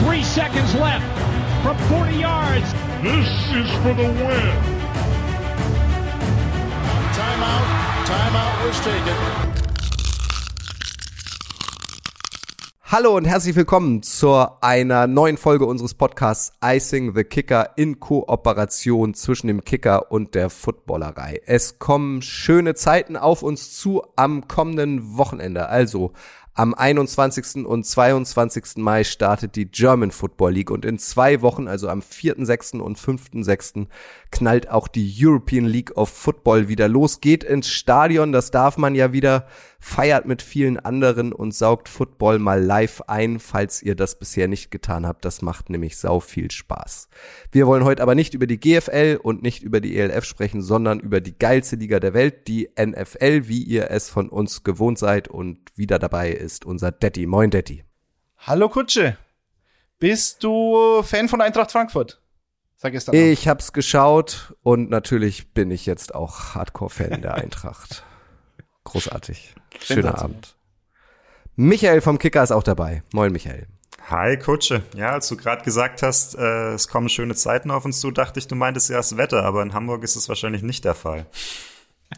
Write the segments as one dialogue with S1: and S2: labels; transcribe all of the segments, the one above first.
S1: Three seconds left from 40 yards.
S2: This is for the win.
S3: Timeout. Timeout was taken.
S4: Hallo und herzlich willkommen zu einer neuen Folge unseres Podcasts Icing the Kicker in Kooperation zwischen dem Kicker und der Footballerei. Es kommen schöne Zeiten auf uns zu am kommenden Wochenende. Also am 21. und 22. Mai startet die German Football League und in zwei Wochen, also am 4.6. und 5.6., knallt auch die European League of Football wieder los. Geht ins Stadion, das darf man ja wieder, feiert mit vielen anderen und saugt Football mal live ein, falls ihr das bisher nicht getan habt. Das macht nämlich sau viel Spaß. Wir wollen heute aber nicht über die GFL und nicht über die ELF sprechen, sondern über die geilste Liga der Welt, die NFL, wie ihr es von uns gewohnt seid und wieder dabei ist unser Detti. Moin Detti.
S5: Hallo Kutsche. Bist du Fan von Eintracht Frankfurt?
S4: Sag es dann ich hab's geschaut und natürlich bin ich jetzt auch Hardcore-Fan der Eintracht. Großartig. Schöner Abend. Michael vom Kicker ist auch dabei. Moin, Michael.
S6: Hi, Kutsche. Ja, als du gerade gesagt hast, äh, es kommen schöne Zeiten auf uns zu, dachte ich, du meintest ja das Wetter, aber in Hamburg ist es wahrscheinlich nicht der Fall.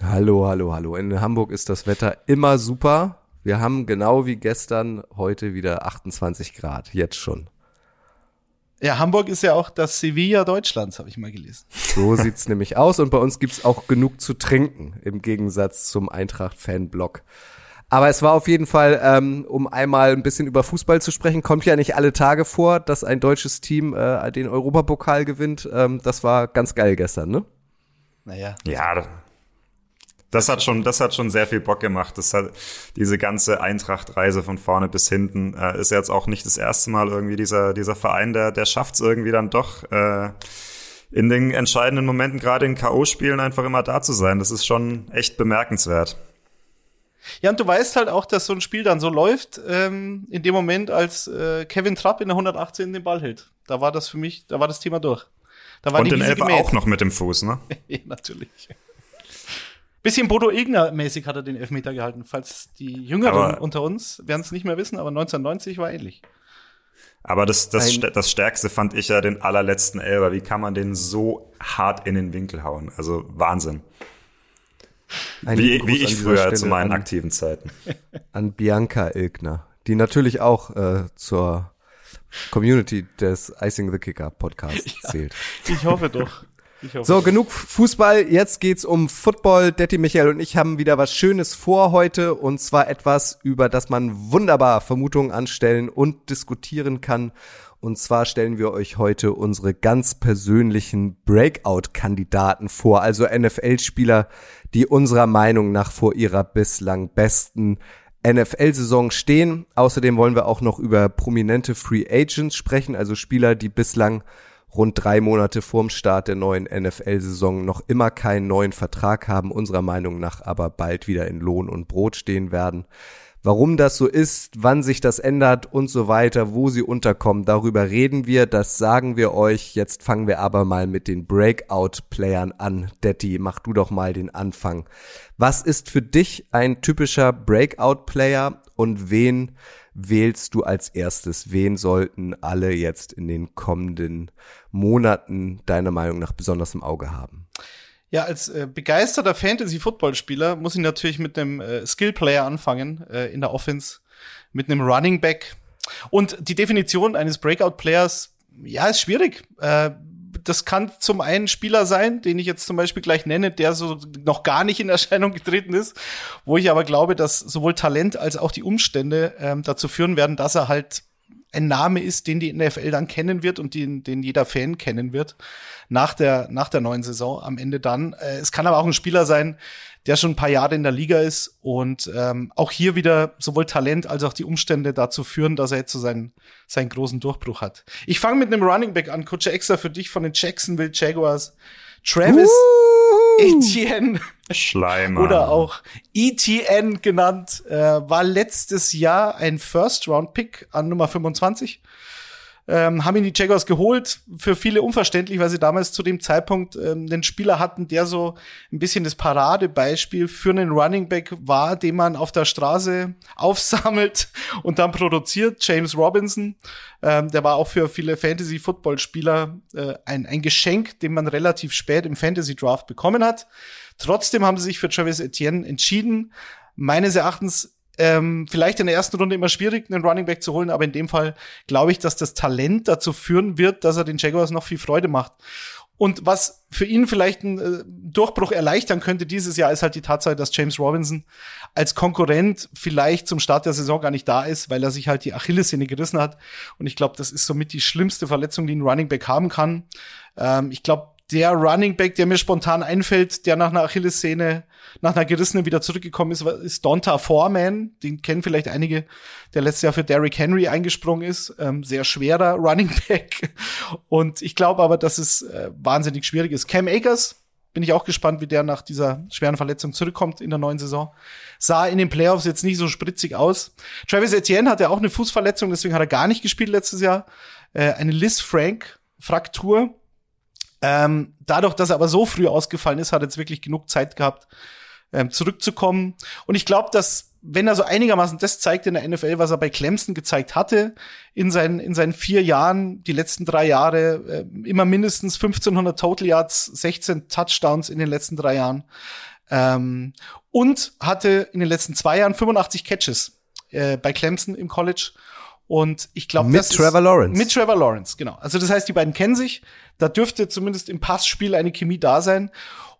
S4: Hallo, hallo, hallo. In Hamburg ist das Wetter immer super. Wir haben genau wie gestern heute wieder 28 Grad, jetzt schon.
S5: Ja, Hamburg ist ja auch das Sevilla Deutschlands, habe ich mal gelesen.
S4: So sieht's nämlich aus und bei uns gibt's auch genug zu trinken im Gegensatz zum Eintracht-Fanblock. Aber es war auf jeden Fall, ähm, um einmal ein bisschen über Fußball zu sprechen, kommt ja nicht alle Tage vor, dass ein deutsches Team äh, den Europapokal gewinnt. Ähm, das war ganz geil gestern, ne?
S6: Naja. Ja, das hat schon, das hat schon sehr viel Bock gemacht. Das hat diese ganze Eintracht-Reise von vorne bis hinten äh, ist jetzt auch nicht das erste Mal irgendwie dieser dieser Verein, der der schafft es irgendwie dann doch äh, in den entscheidenden Momenten, gerade in KO-Spielen, einfach immer da zu sein. Das ist schon echt bemerkenswert.
S5: Ja, und du weißt halt auch, dass so ein Spiel dann so läuft, ähm, in dem Moment, als äh, Kevin Trapp in der 118 den Ball hält. Da war das für mich, da war das Thema durch. Da war
S6: und den Elfer auch noch mit dem Fuß, ne?
S5: ja, natürlich. Bisschen Bodo Igner-mäßig hat er den Elfmeter gehalten. Falls die Jüngeren aber unter uns werden es nicht mehr wissen, aber 1990 war ähnlich.
S6: Aber das, das, das Stärkste fand ich ja den allerletzten Elber. Wie kann man den so hart in den Winkel hauen? Also Wahnsinn. wie, wie ich früher Stelle zu meinen an, aktiven Zeiten.
S4: An Bianca Ilgner, die natürlich auch äh, zur Community des Icing the Kicker Podcasts ja, zählt.
S5: Ich hoffe doch.
S4: So, genug Fußball. Jetzt geht's um Football. Detti Michael und ich haben wieder was Schönes vor heute. Und zwar etwas, über das man wunderbar Vermutungen anstellen und diskutieren kann. Und zwar stellen wir euch heute unsere ganz persönlichen Breakout-Kandidaten vor. Also NFL-Spieler, die unserer Meinung nach vor ihrer bislang besten NFL-Saison stehen. Außerdem wollen wir auch noch über prominente Free Agents sprechen, also Spieler, die bislang rund drei Monate vorm Start der neuen NFL-Saison noch immer keinen neuen Vertrag haben, unserer Meinung nach aber bald wieder in Lohn und Brot stehen werden. Warum das so ist, wann sich das ändert und so weiter, wo sie unterkommen, darüber reden wir, das sagen wir euch. Jetzt fangen wir aber mal mit den Breakout-Playern an. Detti, mach du doch mal den Anfang. Was ist für dich ein typischer Breakout-Player und wen wählst du als erstes? Wen sollten alle jetzt in den kommenden Monaten deiner Meinung nach besonders im Auge haben?
S5: Ja, als äh, begeisterter Fantasy-Football-Spieler muss ich natürlich mit einem äh, Skill-Player anfangen äh, in der Offense, mit einem Running Back. Und die Definition eines Breakout-Players, ja, ist schwierig. Äh, das kann zum einen Spieler sein, den ich jetzt zum Beispiel gleich nenne, der so noch gar nicht in Erscheinung getreten ist, wo ich aber glaube, dass sowohl Talent als auch die Umstände ähm, dazu führen werden, dass er halt ein Name ist, den die NFL dann kennen wird und den, den jeder Fan kennen wird nach der, nach der neuen Saison am Ende dann. Äh, es kann aber auch ein Spieler sein, der schon ein paar Jahre in der Liga ist und ähm, auch hier wieder sowohl Talent als auch die Umstände dazu führen, dass er jetzt so seinen, seinen großen Durchbruch hat. Ich fange mit einem Running Back an, Kutsche extra für dich von den Jacksonville Jaguars. Travis uh. Etienne.
S6: Schleimer.
S5: Oder auch ETN genannt, äh, war letztes Jahr ein First-Round-Pick an Nummer 25 ähm, haben ihn die Jaguars geholt. Für viele unverständlich, weil sie damals zu dem Zeitpunkt ähm, einen Spieler hatten, der so ein bisschen das Paradebeispiel für einen Running Back war, den man auf der Straße aufsammelt und dann produziert. James Robinson, ähm, der war auch für viele Fantasy-Football-Spieler äh, ein, ein Geschenk, den man relativ spät im Fantasy-Draft bekommen hat. Trotzdem haben sie sich für Travis Etienne entschieden. Meines Erachtens ähm, vielleicht in der ersten Runde immer schwierig, einen Running Back zu holen, aber in dem Fall glaube ich, dass das Talent dazu führen wird, dass er den Jaguars noch viel Freude macht. Und was für ihn vielleicht einen äh, Durchbruch erleichtern könnte dieses Jahr, ist halt die Tatsache, dass James Robinson als Konkurrent vielleicht zum Start der Saison gar nicht da ist, weil er sich halt die Achillessehne gerissen hat. Und ich glaube, das ist somit die schlimmste Verletzung, die ein Running Back haben kann. Ähm, ich glaube, der Running Back, der mir spontan einfällt, der nach einer Achillessehne, nach einer gerissenen wieder zurückgekommen ist, ist Donta Foreman. Den kennen vielleicht einige, der letztes Jahr für Derrick Henry eingesprungen ist. Ähm, sehr schwerer Running Back. Und ich glaube aber, dass es äh, wahnsinnig schwierig ist. Cam Akers, bin ich auch gespannt, wie der nach dieser schweren Verletzung zurückkommt in der neuen Saison. Sah in den Playoffs jetzt nicht so spritzig aus. Travis Etienne hatte auch eine Fußverletzung, deswegen hat er gar nicht gespielt letztes Jahr. Äh, eine Liz Frank Fraktur ähm, dadurch, dass er aber so früh ausgefallen ist, hat er jetzt wirklich genug Zeit gehabt, ähm, zurückzukommen. Und ich glaube, dass wenn er so einigermaßen das zeigt in der NFL, was er bei Clemson gezeigt hatte, in seinen, in seinen vier Jahren, die letzten drei Jahre, äh, immer mindestens 1500 Total Yards, 16 Touchdowns in den letzten drei Jahren. Ähm, und hatte in den letzten zwei Jahren 85 Catches äh, bei Clemson im College. Und ich glaube,
S4: mit Trevor Lawrence.
S5: Mit Trevor Lawrence, genau. Also das heißt, die beiden kennen sich. Da dürfte zumindest im Passspiel eine Chemie da sein.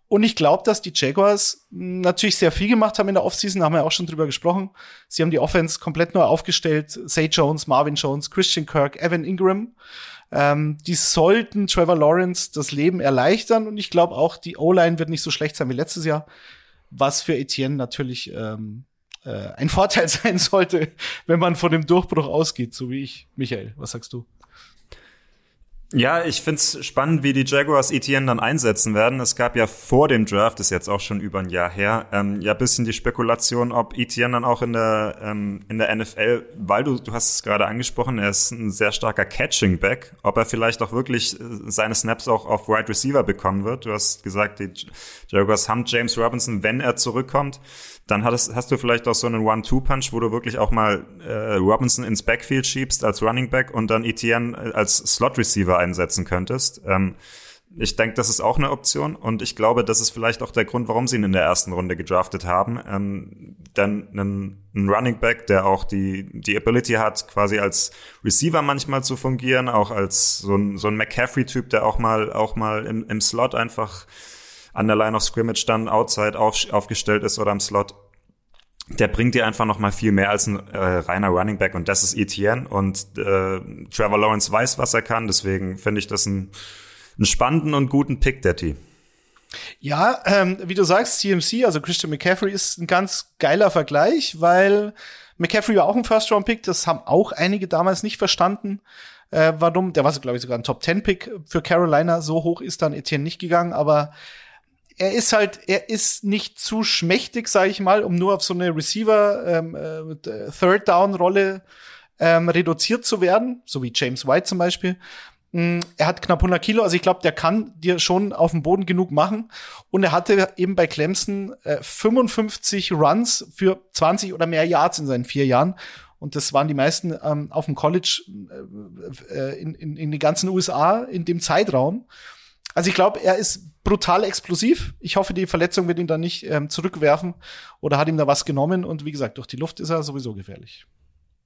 S5: Und ich glaube, dass die Jaguars natürlich sehr viel gemacht haben in der Offseason, da haben wir ja auch schon drüber gesprochen. Sie haben die Offense komplett neu aufgestellt. Say Jones, Marvin Jones, Christian Kirk, Evan Ingram. Ähm, die sollten Trevor Lawrence das Leben erleichtern. Und ich glaube auch, die O-Line wird nicht so schlecht sein wie letztes Jahr. Was für Etienne natürlich ähm, äh, ein Vorteil sein sollte, wenn man von dem Durchbruch ausgeht, so wie ich. Michael, was sagst du?
S6: Ja, ich find's spannend, wie die Jaguars Etienne dann einsetzen werden. Es gab ja vor dem Draft, ist jetzt auch schon über ein Jahr her, ähm, ja bisschen die Spekulation, ob Etienne dann auch in der ähm, in der NFL, weil du du hast es gerade angesprochen, er ist ein sehr starker Catching Back, ob er vielleicht auch wirklich äh, seine Snaps auch auf Wide Receiver bekommen wird. Du hast gesagt, die Jaguars haben James Robinson, wenn er zurückkommt dann hast, hast du vielleicht auch so einen One-Two-Punch, wo du wirklich auch mal äh, Robinson ins Backfield schiebst als Running Back und dann Etienne äh, als Slot-Receiver einsetzen könntest. Ähm, ich denke, das ist auch eine Option und ich glaube, das ist vielleicht auch der Grund, warum sie ihn in der ersten Runde gedraftet haben. Ähm, denn ein, ein Running Back, der auch die, die Ability hat, quasi als Receiver manchmal zu fungieren, auch als so ein, so ein McCaffrey-Typ, der auch mal, auch mal im, im Slot einfach an der Line of Scrimmage dann outside auf, aufgestellt ist oder im Slot, der bringt dir einfach noch viel mehr als ein äh, reiner Running Back und das ist Etienne und äh, Trevor Lawrence weiß, was er kann, deswegen finde ich das ein, einen spannenden und guten Pick, Daddy.
S5: Ja, ähm, wie du sagst, CMC, also Christian McCaffrey ist ein ganz geiler Vergleich, weil McCaffrey war auch ein First-Round-Pick, das haben auch einige damals nicht verstanden, äh, warum. Der war, glaube ich, sogar ein Top-10-Pick für Carolina, so hoch ist dann Etienne nicht gegangen, aber er ist halt, er ist nicht zu schmächtig, sage ich mal, um nur auf so eine Receiver ähm, äh, Third Down Rolle ähm, reduziert zu werden, so wie James White zum Beispiel. Mm, er hat knapp 100 Kilo, also ich glaube, der kann dir schon auf dem Boden genug machen. Und er hatte eben bei Clemson äh, 55 Runs für 20 oder mehr Yards in seinen vier Jahren. Und das waren die meisten ähm, auf dem College äh, äh in, in, in den ganzen USA in dem Zeitraum. Also ich glaube, er ist brutal explosiv. Ich hoffe, die Verletzung wird ihn dann nicht ähm, zurückwerfen oder hat ihm da was genommen. Und wie gesagt, durch die Luft ist er sowieso gefährlich.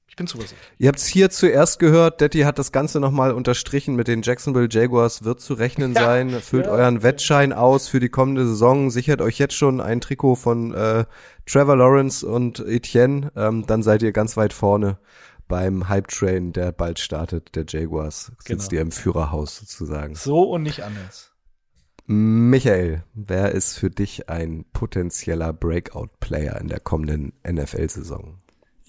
S5: Ich bin zuversichtlich.
S4: Ihr habt es hier zuerst gehört. Detti hat das Ganze nochmal unterstrichen mit den Jacksonville Jaguars. Wird zu rechnen ja. sein. Füllt ja. euren Wettschein aus für die kommende Saison. Sichert euch jetzt schon ein Trikot von äh, Trevor Lawrence und Etienne. Ähm, dann seid ihr ganz weit vorne beim Hype Train, der bald startet, der Jaguars, sitzt genau. ihr im Führerhaus sozusagen.
S5: So und nicht anders.
S4: Michael, wer ist für dich ein potenzieller Breakout-Player in der kommenden NFL-Saison?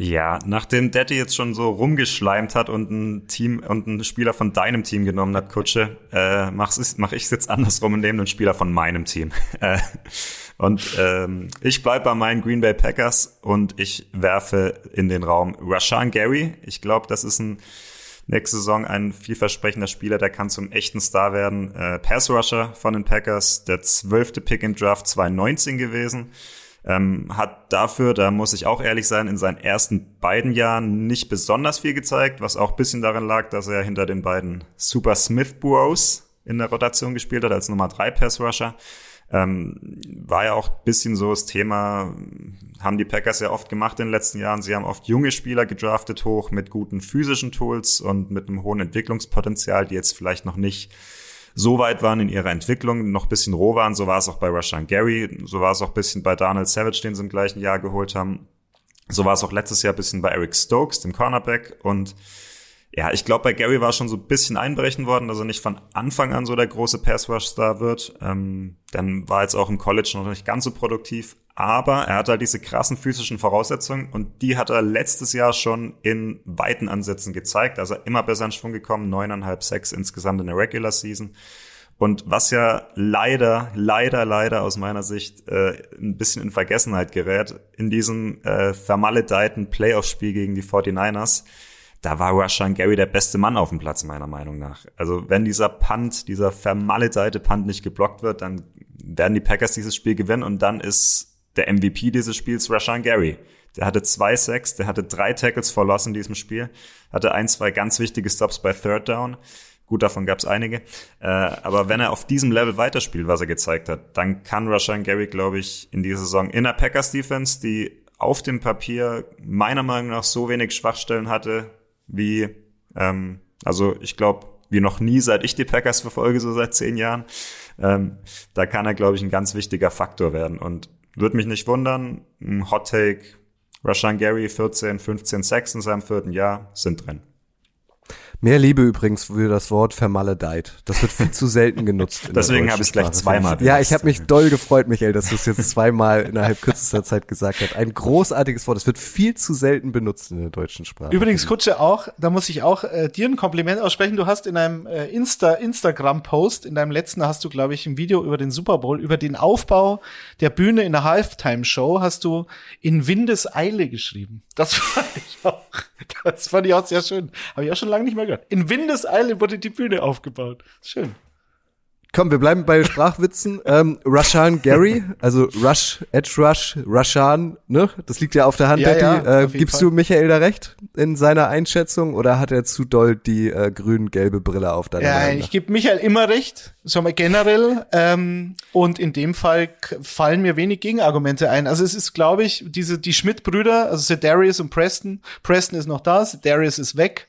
S6: Ja, nachdem Daddy jetzt schon so rumgeschleimt hat und ein Team und einen Spieler von deinem Team genommen hat, Kutsche, äh, mach's, mach ich es jetzt andersrum und nehme einen Spieler von meinem Team. Äh, und ähm, ich bleibe bei meinen Green Bay Packers und ich werfe in den Raum Rashan Gary. Ich glaube, das ist ein nächste Saison ein vielversprechender Spieler, der kann zum echten Star werden. Äh, Pass Rusher von den Packers, der zwölfte Pick im Draft 2019 gewesen. Ähm, hat dafür, da muss ich auch ehrlich sein, in seinen ersten beiden Jahren nicht besonders viel gezeigt, was auch bisschen daran lag, dass er hinter den beiden Super Smith Bros in der Rotation gespielt hat als Nummer drei Pass Rusher. Ähm, war ja auch bisschen so das Thema, haben die Packers ja oft gemacht in den letzten Jahren. Sie haben oft junge Spieler gedraftet hoch mit guten physischen Tools und mit einem hohen Entwicklungspotenzial, die jetzt vielleicht noch nicht so weit waren in ihrer Entwicklung, noch bisschen roh waren. So war es auch bei Rashan Gary, so war es auch bisschen bei Daniel Savage, den sie im gleichen Jahr geholt haben. So war es auch letztes Jahr bisschen bei Eric Stokes, dem Cornerback. Und ja, ich glaube, bei Gary war schon so ein bisschen einbrechen worden, dass er nicht von Anfang an so der große Pass-Rush-Star wird. Ähm, dann war jetzt auch im College noch nicht ganz so produktiv. Aber er hat halt diese krassen physischen Voraussetzungen und die hat er letztes Jahr schon in weiten Ansätzen gezeigt. Also immer besser in Schwung gekommen, neuneinhalb, sechs insgesamt in der Regular Season. Und was ja leider, leider, leider aus meiner Sicht äh, ein bisschen in Vergessenheit gerät, in diesem äh, vermaledeiten Playoff-Spiel gegen die 49ers, da war Rashan Gary der beste Mann auf dem Platz, meiner Meinung nach. Also wenn dieser Punt, dieser vermaledeite Punt nicht geblockt wird, dann werden die Packers dieses Spiel gewinnen und dann ist der MVP dieses Spiels Rashan Gary. Der hatte zwei Sacks, der hatte drei Tackles Loss in diesem Spiel, hatte ein, zwei ganz wichtige Stops bei Third Down. Gut, davon gab es einige. Äh, aber wenn er auf diesem Level weiterspielt, was er gezeigt hat, dann kann Rashan Gary, glaube ich, in dieser Saison in der Packers Defense, die auf dem Papier meiner Meinung nach so wenig Schwachstellen hatte, wie, ähm, also ich glaube, wie noch nie, seit ich die Packers verfolge, so seit zehn Jahren. Ähm, da kann er, glaube ich, ein ganz wichtiger Faktor werden. Und würde mich nicht wundern. Hot Take. Rashan Gary 14, 15 Sacks in seinem vierten Jahr sind drin.
S4: Mehr Liebe übrigens für das Wort vermaledeit. Das wird viel zu selten genutzt.
S6: Deswegen habe ich es gleich zweimal
S4: benutzt. Ja, ich habe mich doll gefreut, Michael, dass du es jetzt zweimal innerhalb kürzester Zeit gesagt hast. Ein großartiges Wort. Das wird viel zu selten benutzt in der deutschen Sprache.
S5: Übrigens, Kutsche, auch, da muss ich auch äh, dir ein Kompliment aussprechen. Du hast in einem äh, Insta, Instagram-Post, in deinem letzten hast du, glaube ich, ein Video über den Super Bowl, über den Aufbau der Bühne in der Halftime-Show, hast du in Windeseile geschrieben. Das fand ich auch, das fand ich auch sehr schön. Habe ich auch schon lange nicht mehr gehört. In Windeseile wurde die Bühne aufgebaut. Schön.
S4: Komm, wir bleiben bei Sprachwitzen. ähm, Rashan Gary, also Rush, Edge Rush, Rashan, ne? Das liegt ja auf der Hand,
S5: ja,
S4: Daddy.
S5: ja,
S4: äh, gibst
S5: Fall.
S4: du Michael da recht in seiner Einschätzung oder hat er zu doll die äh, grün-gelbe Brille auf deiner
S5: Ja,
S4: Meinung
S5: ich gebe Michael immer recht, so mal generell. Ähm, und in dem Fall fallen mir wenig Gegenargumente ein. Also es ist, glaube ich, diese die Schmidt-Brüder, also Darius und Preston. Preston ist noch da, Darius ist weg.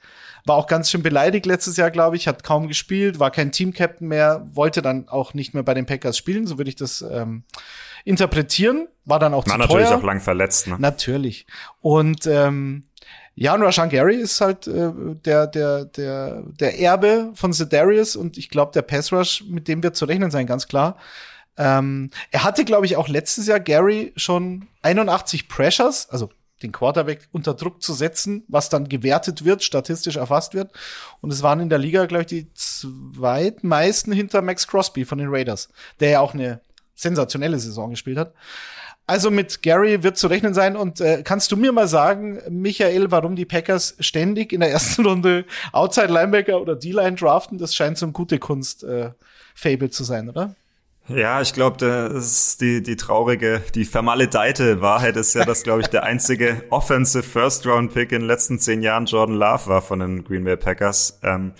S5: War auch ganz schön beleidigt letztes Jahr, glaube ich, hat kaum gespielt, war kein Team-Captain mehr, wollte dann auch nicht mehr bei den Packers spielen, so würde ich das ähm, interpretieren. War dann auch
S6: War
S5: zu
S6: natürlich
S5: teuer.
S6: auch lang verletzt. Ne?
S5: Natürlich. Und ähm, ja, und Rashan Gary ist halt äh, der, der, der, der Erbe von Zedarius und ich glaube, der Pass Rush, mit dem wird zu rechnen sein, ganz klar. Ähm, er hatte, glaube ich, auch letztes Jahr Gary schon 81 Pressures, also den Quarterback unter Druck zu setzen, was dann gewertet wird, statistisch erfasst wird. Und es waren in der Liga, glaube ich, die zweitmeisten hinter Max Crosby von den Raiders, der ja auch eine sensationelle Saison gespielt hat. Also mit Gary wird zu rechnen sein. Und äh, kannst du mir mal sagen, Michael, warum die Packers ständig in der ersten Runde Outside Linebacker oder D-Line draften? Das scheint so ein gute Kunst äh, zu sein, oder?
S6: Ja, ich glaube, das ist die, die traurige, die vermaledeite Wahrheit ist ja, dass, glaube ich, der einzige offensive First-Round-Pick in den letzten zehn Jahren Jordan Love war von den Green Bay Packers. Ähm,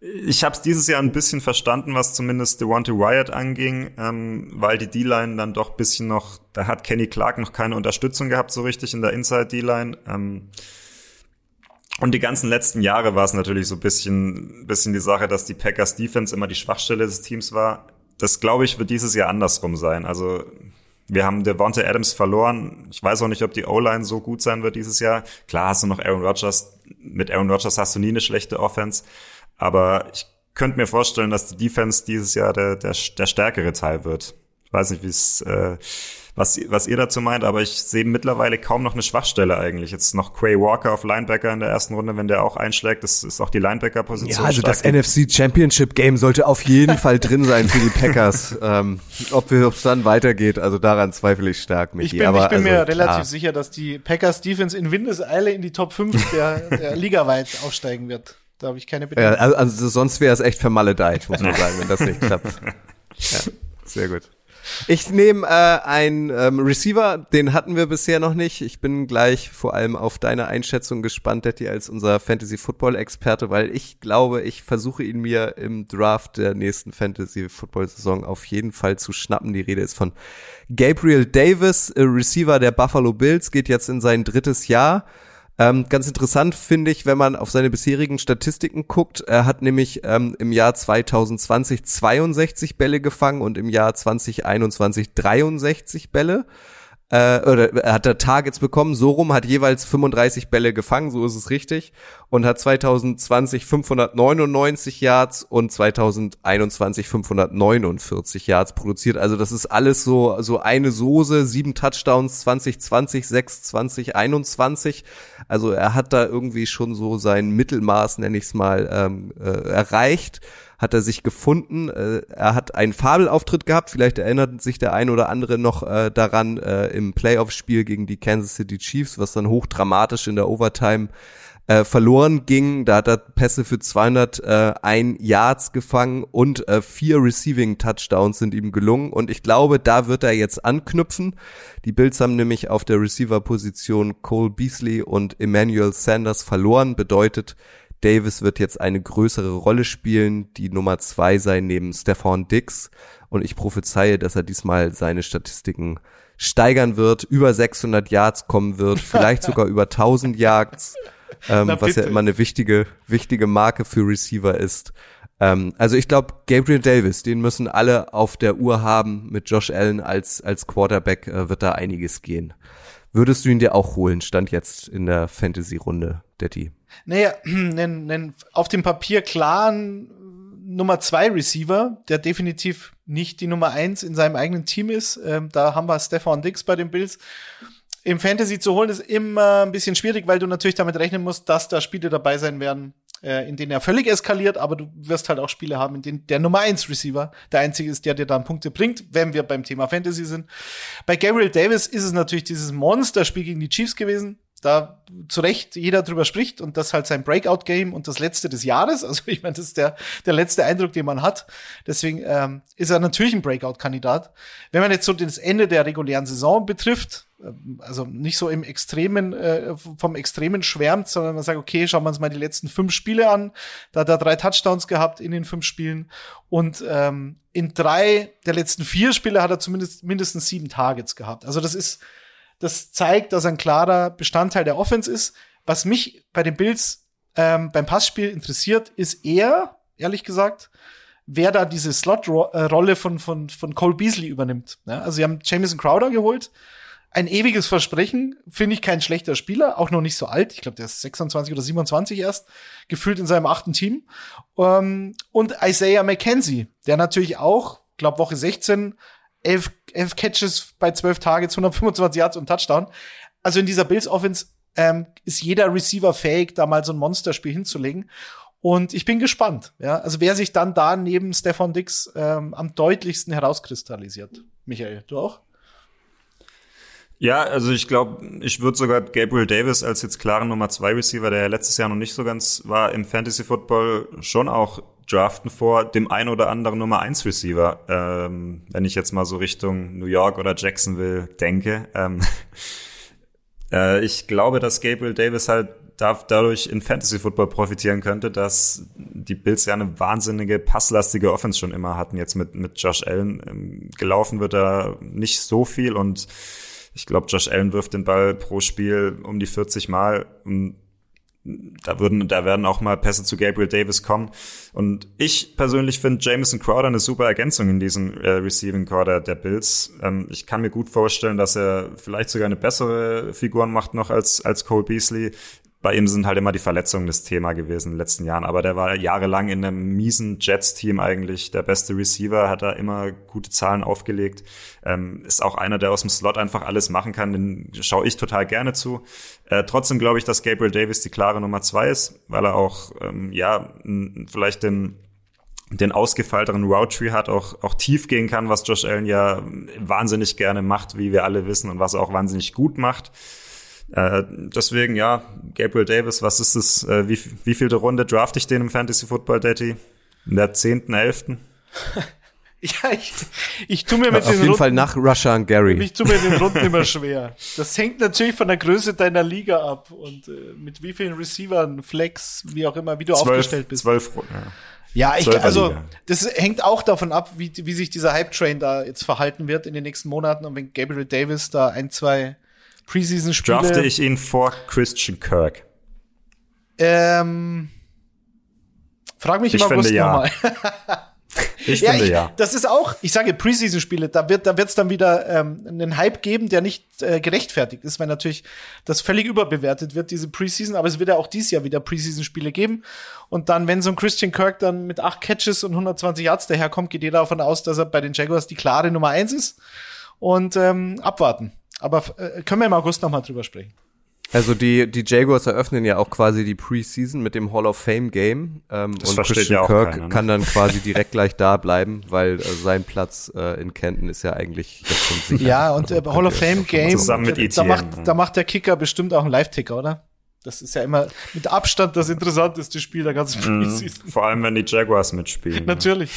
S6: ich habe es dieses Jahr ein bisschen verstanden, was zumindest Devontae Wyatt anging, ähm, weil die D-Line dann doch bisschen noch, da hat Kenny Clark noch keine Unterstützung gehabt so richtig in der Inside D-Line. Ähm, und die ganzen letzten Jahre war es natürlich so bisschen, bisschen die Sache, dass die Packers Defense immer die Schwachstelle des Teams war. Das glaube ich wird dieses Jahr andersrum sein. Also wir haben Devontae Adams verloren. Ich weiß auch nicht, ob die O-Line so gut sein wird dieses Jahr. Klar hast du noch Aaron Rodgers. Mit Aaron Rodgers hast du nie eine schlechte Offense. Aber ich könnte mir vorstellen, dass die Defense dieses Jahr der, der, der stärkere Teil wird. Ich weiß nicht, wie es, äh, was, was ihr dazu meint, aber ich sehe mittlerweile kaum noch eine Schwachstelle eigentlich. Jetzt noch Quay Walker auf Linebacker in der ersten Runde, wenn der auch einschlägt, das ist auch die Linebacker-Position.
S4: Ja, also das
S6: stark.
S4: NFC Championship Game sollte auf jeden Fall drin sein für die Packers. ähm, ob wir- ob es dann weitergeht, also daran zweifle ich stark, Michi.
S5: Ich bin,
S4: Aber
S5: ich bin
S4: also,
S5: mir
S4: klar.
S5: relativ sicher, dass die Packers Defense in Windeseile in die Top 5 der, der Liga weit aufsteigen wird. Da habe ich keine
S4: Bedenken. Ja, also, also sonst wäre es echt vermaledeit, muss man sagen, wenn das nicht klappt. Ja, sehr gut. Ich nehme äh, einen ähm, Receiver, den hatten wir bisher noch nicht. Ich bin gleich vor allem auf deine Einschätzung gespannt, Detti, als unser Fantasy Football Experte, weil ich glaube, ich versuche ihn mir im Draft der nächsten Fantasy Football Saison auf jeden Fall zu schnappen. Die Rede ist von Gabriel Davis, äh, Receiver der Buffalo Bills, geht jetzt in sein drittes Jahr. Ähm, ganz interessant finde ich, wenn man auf seine bisherigen Statistiken guckt. Er hat nämlich ähm, im Jahr 2020 62 Bälle gefangen und im Jahr 2021 63 Bälle äh, oder er hat da Targets bekommen, so rum, hat jeweils 35 Bälle gefangen, so ist es richtig, und hat 2020 599 Yards und 2021 549 Yards produziert. Also das ist alles so, so eine Soße, sieben Touchdowns 2020, 6 2021. Also er hat da irgendwie schon so sein Mittelmaß, nenne ich es mal, ähm, äh, erreicht hat er sich gefunden. Äh, er hat einen Fabelauftritt gehabt. Vielleicht erinnert sich der ein oder andere noch äh, daran äh, im Playoff-Spiel gegen die Kansas City Chiefs, was dann hochdramatisch in der Overtime äh, verloren ging. Da hat er Pässe für 201 Yards gefangen und äh, vier Receiving Touchdowns sind ihm gelungen. Und ich glaube, da wird er jetzt anknüpfen. Die Bills haben nämlich auf der Receiver-Position Cole Beasley und Emmanuel Sanders verloren. Bedeutet, Davis wird jetzt eine größere Rolle spielen, die Nummer zwei sein neben Stefan Dix. Und ich prophezeie, dass er diesmal seine Statistiken steigern wird, über 600 Yards kommen wird, vielleicht sogar über 1000 Yards, ähm, was ja immer eine wichtige, wichtige Marke für Receiver ist. Ähm, also ich glaube, Gabriel Davis, den müssen alle auf der Uhr haben. Mit Josh Allen als, als Quarterback äh, wird da einiges gehen. Würdest du ihn dir auch holen, stand jetzt in der Fantasy-Runde, Detti?
S5: Naja, einen, einen auf dem Papier klaren Nummer zwei Receiver, der definitiv nicht die Nummer eins in seinem eigenen Team ist. Ähm, da haben wir Stefan Dix bei den Bills. Im Fantasy zu holen ist immer ein bisschen schwierig, weil du natürlich damit rechnen musst, dass da Spiele dabei sein werden, äh, in denen er völlig eskaliert, aber du wirst halt auch Spiele haben, in denen der Nummer eins Receiver der einzige ist, der dir dann Punkte bringt, wenn wir beim Thema Fantasy sind. Bei Gabriel Davis ist es natürlich dieses Monsterspiel gegen die Chiefs gewesen da zu Recht jeder drüber spricht und das halt sein Breakout-Game und das letzte des Jahres. Also ich meine, das ist der, der letzte Eindruck, den man hat. Deswegen ähm, ist er natürlich ein Breakout-Kandidat. Wenn man jetzt so das Ende der regulären Saison betrifft, also nicht so im Extremen, äh, vom Extremen schwärmt, sondern man sagt, okay, schauen wir uns mal die letzten fünf Spiele an. Da hat er drei Touchdowns gehabt in den fünf Spielen. Und ähm, in drei der letzten vier Spiele hat er zumindest mindestens sieben Targets gehabt. Also das ist das zeigt, dass er ein klarer Bestandteil der Offense ist. Was mich bei den Bills ähm, beim Passspiel interessiert, ist eher, ehrlich gesagt, wer da diese Slot-Rolle von, von, von Cole Beasley übernimmt. Ja, also sie haben Jamison Crowder geholt. Ein ewiges Versprechen, finde ich kein schlechter Spieler, auch noch nicht so alt. Ich glaube, der ist 26 oder 27 erst, gefühlt in seinem achten Team. Ähm, und Isaiah McKenzie, der natürlich auch, glaube Woche 16 elf, elf Catches bei zwölf Targets, 125 Yards und Touchdown. Also in dieser Bills Offense ähm, ist jeder Receiver fähig, da mal so ein Monsterspiel hinzulegen. Und ich bin gespannt, ja. Also wer sich dann da neben Stefan Dix ähm, am deutlichsten herauskristallisiert. Michael, du auch?
S6: Ja, also ich glaube, ich würde sogar Gabriel Davis als jetzt klaren Nummer zwei Receiver, der ja letztes Jahr noch nicht so ganz war im Fantasy Football, schon auch draften vor dem ein oder anderen Nummer 1 Receiver, ähm, wenn ich jetzt mal so Richtung New York oder Jacksonville denke. Ähm, äh, ich glaube, dass Gabriel Davis halt dadurch in Fantasy Football profitieren könnte, dass die Bills ja eine wahnsinnige passlastige Offense schon immer hatten. Jetzt mit, mit Josh Allen ähm, gelaufen wird er nicht so viel und ich glaube, Josh Allen wirft den Ball pro Spiel um die 40 Mal. Da würden, da werden auch mal Pässe zu Gabriel Davis kommen. Und ich persönlich finde Jameson Crowder eine super Ergänzung in diesem äh, Receiving Core der, der Bills. Ähm, ich kann mir gut vorstellen, dass er vielleicht sogar eine bessere Figur macht noch als, als Cole Beasley bei ihm sind halt immer die Verletzungen das Thema gewesen in den letzten Jahren. Aber der war jahrelang in einem miesen Jets-Team eigentlich der beste Receiver, hat da immer gute Zahlen aufgelegt. Ähm, ist auch einer, der aus dem Slot einfach alles machen kann. Den schaue ich total gerne zu. Äh, trotzdem glaube ich, dass Gabriel Davis die klare Nummer zwei ist, weil er auch, ähm, ja, vielleicht den den ausgefeilteren Route Tree hat, auch, auch tief gehen kann, was Josh Allen ja wahnsinnig gerne macht, wie wir alle wissen, und was er auch wahnsinnig gut macht Äh, deswegen, ja, Gabriel Davis, was ist das? Äh, wie, wie vielte Runde draft ich den im Fantasy Football Daddy? In der zehnten, elften?
S5: ja, ich, ich tu mir mit
S4: Auf
S5: den
S4: jeden
S5: Runden,
S4: Fall nach Russia und Gary.
S5: ich tu mir den Runden immer schwer. Das hängt natürlich von der Größe deiner Liga ab und äh, mit wie vielen Receivern, Flex, wie auch immer, wie du aufgestellt bist.
S6: Zwölf Runden, ja.
S5: Ja, ich, also das hängt auch davon ab, wie, wie sich dieser Hype-Train da jetzt verhalten wird in den nächsten Monaten und wenn Gabriel Davis da ein, zwei Preseason-Spiele
S6: Drafte ich ihn vor Christian Kirk.
S5: Ähm, frag mich
S6: Ich
S5: im August
S6: finde ja.
S5: nochmal.
S6: Ich
S5: Ja,
S6: finde
S5: ich,
S6: ja.
S5: das ist auch, ich sage Preseason-Spiele, da wird da wird's dann wieder ähm, einen Hype geben, der nicht äh, gerechtfertigt ist, weil natürlich das völlig überbewertet wird, diese Preseason, aber es wird ja auch dieses Jahr wieder Preseason-Spiele geben. Und dann, wenn so ein Christian Kirk dann mit acht Catches und 120 Yards daherkommt, geht jeder davon aus, dass er bei den Jaguars die klare Nummer eins ist. Und ähm, abwarten. Aber äh, können wir im August nochmal drüber sprechen.
S4: Also die, die Jaguars eröffnen ja auch quasi die Preseason mit dem Hall of Fame Game. Ähm,
S6: Das
S4: und Christian
S6: ja auch
S4: Kirk
S6: keiner, ne?
S4: kann dann quasi direkt gleich da bleiben, weil äh, sein Platz äh, in Kenton ist ja eigentlich jetzt schon sicher.
S5: Ja, und äh, Hall of Fame Game,
S6: Zusammen mit
S5: da, da,
S6: Etienne,
S5: macht,
S6: ja.
S5: da macht der Kicker bestimmt auch einen Live-Ticker, oder? Das ist ja immer mit Abstand das interessanteste Spiel der ganzen
S6: Mhm.
S5: Preseason.
S6: Vor allem, wenn die Jaguars mitspielen.
S5: Natürlich.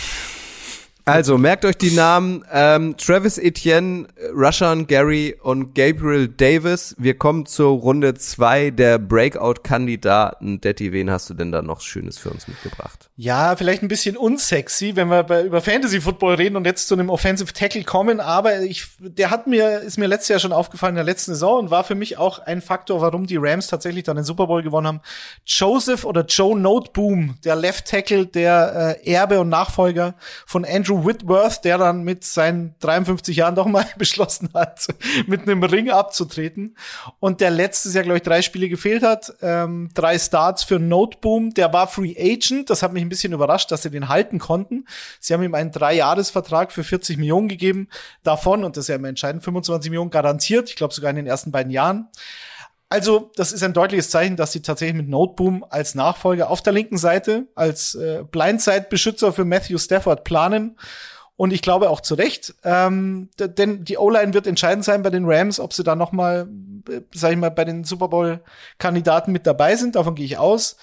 S4: Also merkt euch die Namen ähm, Travis Etienne, Rushan Gary und Gabriel Davis. Wir kommen zur Runde zwei der Breakout-Kandidaten. Detti, wen hast du denn da noch Schönes für uns mitgebracht?
S5: Ja, vielleicht ein bisschen unsexy, wenn wir bei, über Fantasy Football reden und jetzt zu einem Offensive Tackle kommen, aber ich, der hat mir, ist mir letztes Jahr schon aufgefallen in der letzten Saison und war für mich auch ein Faktor, warum die Rams tatsächlich dann den Super Bowl gewonnen haben. Joseph oder Joe Noteboom, der Left Tackle, der äh, Erbe und Nachfolger von Andrew Whitworth, der dann mit seinen 53 Jahren doch mal beschlossen hat, mit einem Ring abzutreten. Und der letztes Jahr, glaube ich, drei Spiele gefehlt hat, ähm, drei Starts für Noteboom, der war Free Agent, das hat mich ein bisschen überrascht, dass sie den halten konnten. Sie haben ihm einen Dreijahresvertrag für 40 Millionen gegeben, davon, und das ist ja immer entscheidend, 25 Millionen garantiert, ich glaube sogar in den ersten beiden Jahren. Also, das ist ein deutliches Zeichen, dass sie tatsächlich mit Noteboom als Nachfolger auf der linken Seite, als äh, Blindside-Beschützer für Matthew Stafford planen. Und ich glaube auch zu Recht, ähm, denn die O-Line wird entscheidend sein bei den Rams, ob sie da noch mal, äh, sag ich mal, bei den Super Bowl-Kandidaten mit dabei sind. Davon gehe ich aus.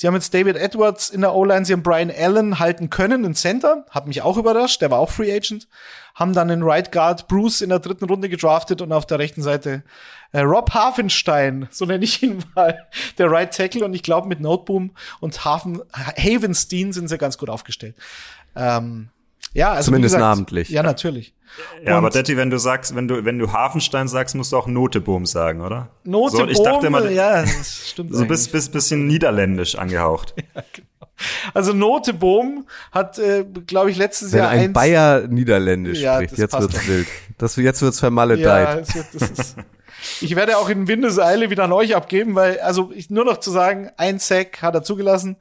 S5: Sie haben jetzt David Edwards in der O-Line, sie haben Brian Allen halten können, im Center, hat mich auch überrascht, der war auch Free Agent, haben dann den Right Guard Bruce in der dritten Runde gedraftet und auf der rechten Seite äh, Rob Hafenstein, so nenne ich ihn mal, der Right Tackle und ich glaube mit Noteboom und Hafen, Havenstein sind sie ganz gut aufgestellt. Ähm, ja, also
S4: Zumindest
S5: gesagt,
S4: namentlich.
S5: Ja, natürlich.
S6: Ja, aber
S5: Und-
S6: Detti, wenn du sagst, wenn du, wenn du Hafenstein sagst, musst du auch Noteboom sagen, oder?
S5: Note
S6: so, ich dachte immer,
S5: ja, das stimmt.
S6: so
S5: eigentlich.
S6: bis, bis, bisschen niederländisch angehaucht.
S5: Also Noteboom hat, äh, glaube ich, letztes
S4: Wenn
S5: Jahr
S4: ein
S5: eins-
S4: Bayer Niederländisch
S5: Ja,
S4: spricht,
S5: das
S4: jetzt wird's wild. Das, jetzt wird's vermaledeit.
S5: Ja, es wird, das ist, ich werde auch in Windeseile wieder an euch abgeben, weil, also ich, nur noch zu sagen, ein Sack hat er zugelassen,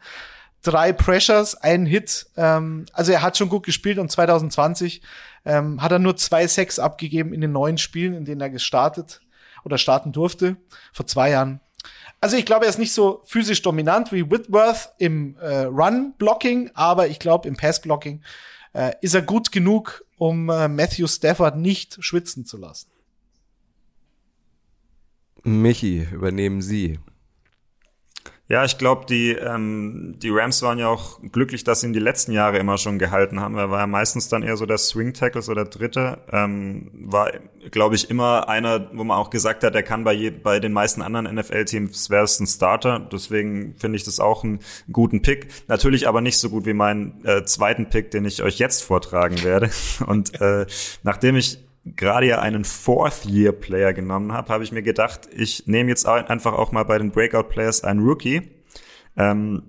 S5: drei Pressures, ein Hit. Ähm, also er hat schon gut gespielt und 2020 ähm, hat er nur zwei Sacks abgegeben in den neun Spielen, in denen er gestartet oder starten durfte, vor zwei Jahren. Also ich glaube, er ist nicht so physisch dominant wie Whitworth im äh, Run-Blocking, aber ich glaube, im Pass-Blocking äh, ist er gut genug, um äh, Matthew Stafford nicht schwitzen zu lassen.
S4: Michi, übernehmen Sie.
S6: Ja, ich glaube, die, ähm, die Rams waren ja auch glücklich, dass sie ihn die letzten Jahre immer schon gehalten haben. Er war ja meistens dann eher so der Swing Tackle, so der Dritte. Ähm, war, glaube ich, immer einer, wo man auch gesagt hat, er kann bei, je, bei den meisten anderen NFL-Teams wäre es ein Starter. Deswegen finde ich das auch einen guten Pick. Natürlich aber nicht so gut wie meinen äh, zweiten Pick, den ich euch jetzt vortragen werde. Und äh, nachdem ich gerade ja einen Fourth-Year-Player genommen habe, habe ich mir gedacht, ich nehme jetzt einfach auch mal bei den Breakout-Players einen Rookie. Ähm,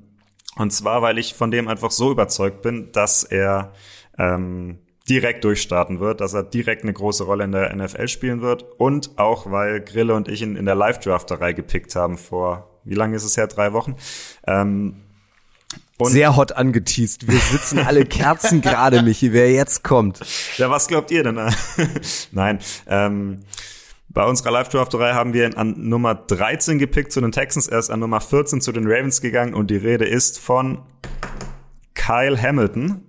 S6: und zwar, weil ich von dem einfach so überzeugt bin, dass er ähm, direkt durchstarten wird, dass er direkt eine große Rolle in der NFL spielen wird und auch, weil Grille und ich ihn in der Live-Drafterei gepickt haben vor, wie lange ist es her? Drei Wochen. Ähm, und-
S4: Sehr hot angeteased. Wir sitzen alle Kerzen gerade, Michi, wer jetzt kommt.
S6: Ja, was glaubt ihr denn? Nein. Ähm, bei unserer Live-Drafterei haben wir ihn an Nummer 13 gepickt zu den Texans. Er ist an Nummer 14 zu den Ravens gegangen und die Rede ist von Kyle Hamilton,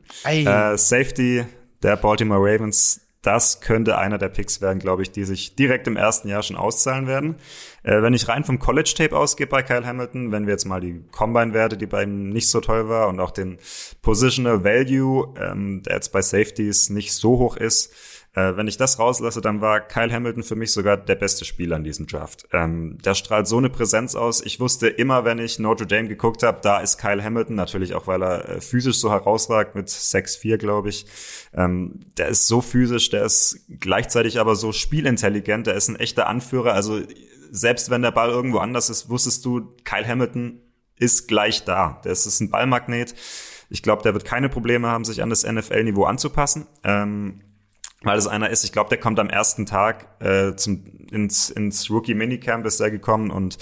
S6: äh, Safety der Baltimore Ravens. Das könnte einer der Picks werden, glaube ich, die sich direkt im ersten Jahr schon auszahlen werden. Äh, wenn ich rein vom College-Tape ausgehe bei Kyle Hamilton, wenn wir jetzt mal die Combine-Werte, die bei ihm nicht so toll war und auch den Positional Value, ähm, der jetzt bei Safeties nicht so hoch ist, äh, wenn ich das rauslasse, dann war Kyle Hamilton für mich sogar der beste Spieler in diesem Draft. Ähm, der strahlt so eine Präsenz aus. Ich wusste immer, wenn ich Notre Dame geguckt habe, da ist Kyle Hamilton, natürlich auch, weil er äh, physisch so herausragt mit 6'4, glaube ich. Ähm, der ist so physisch, der ist gleichzeitig aber so spielintelligent, der ist ein echter Anführer. Also selbst wenn der Ball irgendwo anders ist, wusstest du, Kyle Hamilton ist gleich da. Das ist ein Ballmagnet. Ich glaube, der wird keine Probleme haben, sich an das NFL-Niveau anzupassen. Ähm, weil es einer ist, ich glaube, der kommt am ersten Tag äh, zum, ins, ins Rookie-Minicamp ist er gekommen und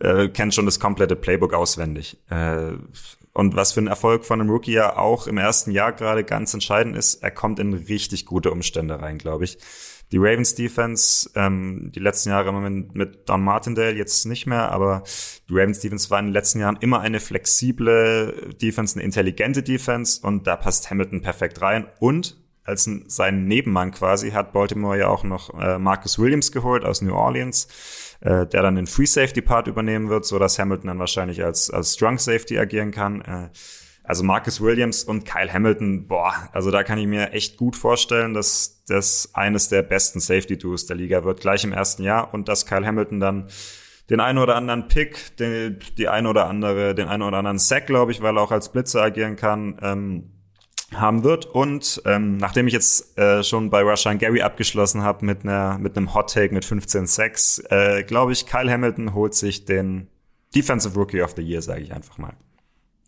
S6: äh, kennt schon das komplette Playbook auswendig. Äh, und was für ein Erfolg von einem Rookie ja auch im ersten Jahr gerade ganz entscheidend ist, er kommt in richtig gute Umstände rein, glaube ich. Die Ravens Defense, ähm, die letzten Jahre immer mit, mit Don Martindale, jetzt nicht mehr, aber die Ravens Defense war in den letzten Jahren immer eine flexible Defense, eine intelligente Defense und da passt Hamilton perfekt rein. Und als seinen Nebenmann quasi hat Baltimore ja auch noch äh, Marcus Williams geholt aus New Orleans, äh, der dann den Free Safety Part übernehmen wird, so dass Hamilton dann wahrscheinlich als als Strong Safety agieren kann. Äh, also Marcus Williams und Kyle Hamilton, boah, also da kann ich mir echt gut vorstellen, dass das eines der besten Safety Duos der Liga wird, gleich im ersten Jahr und dass Kyle Hamilton dann den einen oder anderen Pick, den, die eine oder andere, den einen oder anderen Sack, glaube ich, weil er auch als Blitzer agieren kann. Ähm, haben wird. Und ähm, nachdem ich jetzt äh, schon bei Rushan Gary abgeschlossen habe mit einer mit einem Hot Take mit 15-6, äh, glaube ich, Kyle Hamilton holt sich den Defensive Rookie of the Year, sage ich einfach mal.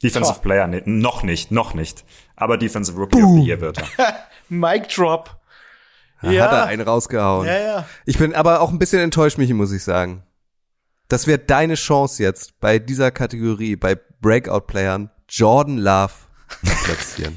S6: Defensive Boah. Player, nee, noch nicht, noch nicht. Aber Defensive Rookie Boom. of the Year wird er.
S5: Mic Drop.
S4: Da ja. Hat er einen rausgehauen. Ja, ja. Ich bin aber auch ein bisschen enttäuscht, Michi, muss ich sagen. Das wäre deine Chance jetzt bei dieser Kategorie, bei Breakout-Playern, Jordan Love platzieren.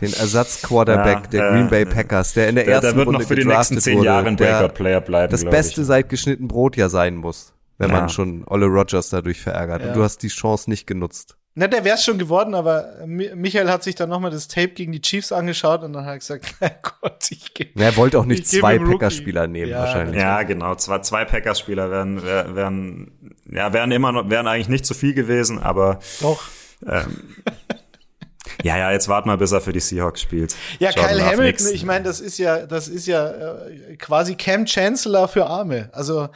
S4: Den Ersatz-Quarterback ja, der Green Bay Packers, der in der, der ersten der wird Runde noch für die nächsten zehn Jahre ein Breakout-Player bleiben. Das Beste ich. seit geschnitten Brot ja sein muss, wenn ja. man schon Olle Rogers dadurch verärgert. Ja. Und du hast die Chance nicht genutzt.
S5: Na, der wär's schon geworden, aber Michael hat sich dann nochmal das Tape gegen die Chiefs angeschaut und dann hat er gesagt, na Gott, ich gebe.
S4: Er wollte auch nicht zwei Packers-Spieler nehmen, ja, wahrscheinlich.
S6: Ja, genau. Zwei, zwei Packers-Spieler wären, wären, ja, wären immer noch, wären eigentlich nicht zu viel gewesen, aber.
S5: Doch. Ähm,
S6: ja, ja, jetzt wart mal, bis er für die Seahawks spielt.
S5: Ja, Jordan Kyle Hamilton, nix. ich meine, das ist ja, das ist ja äh, quasi Cam Chancellor für Arme. Also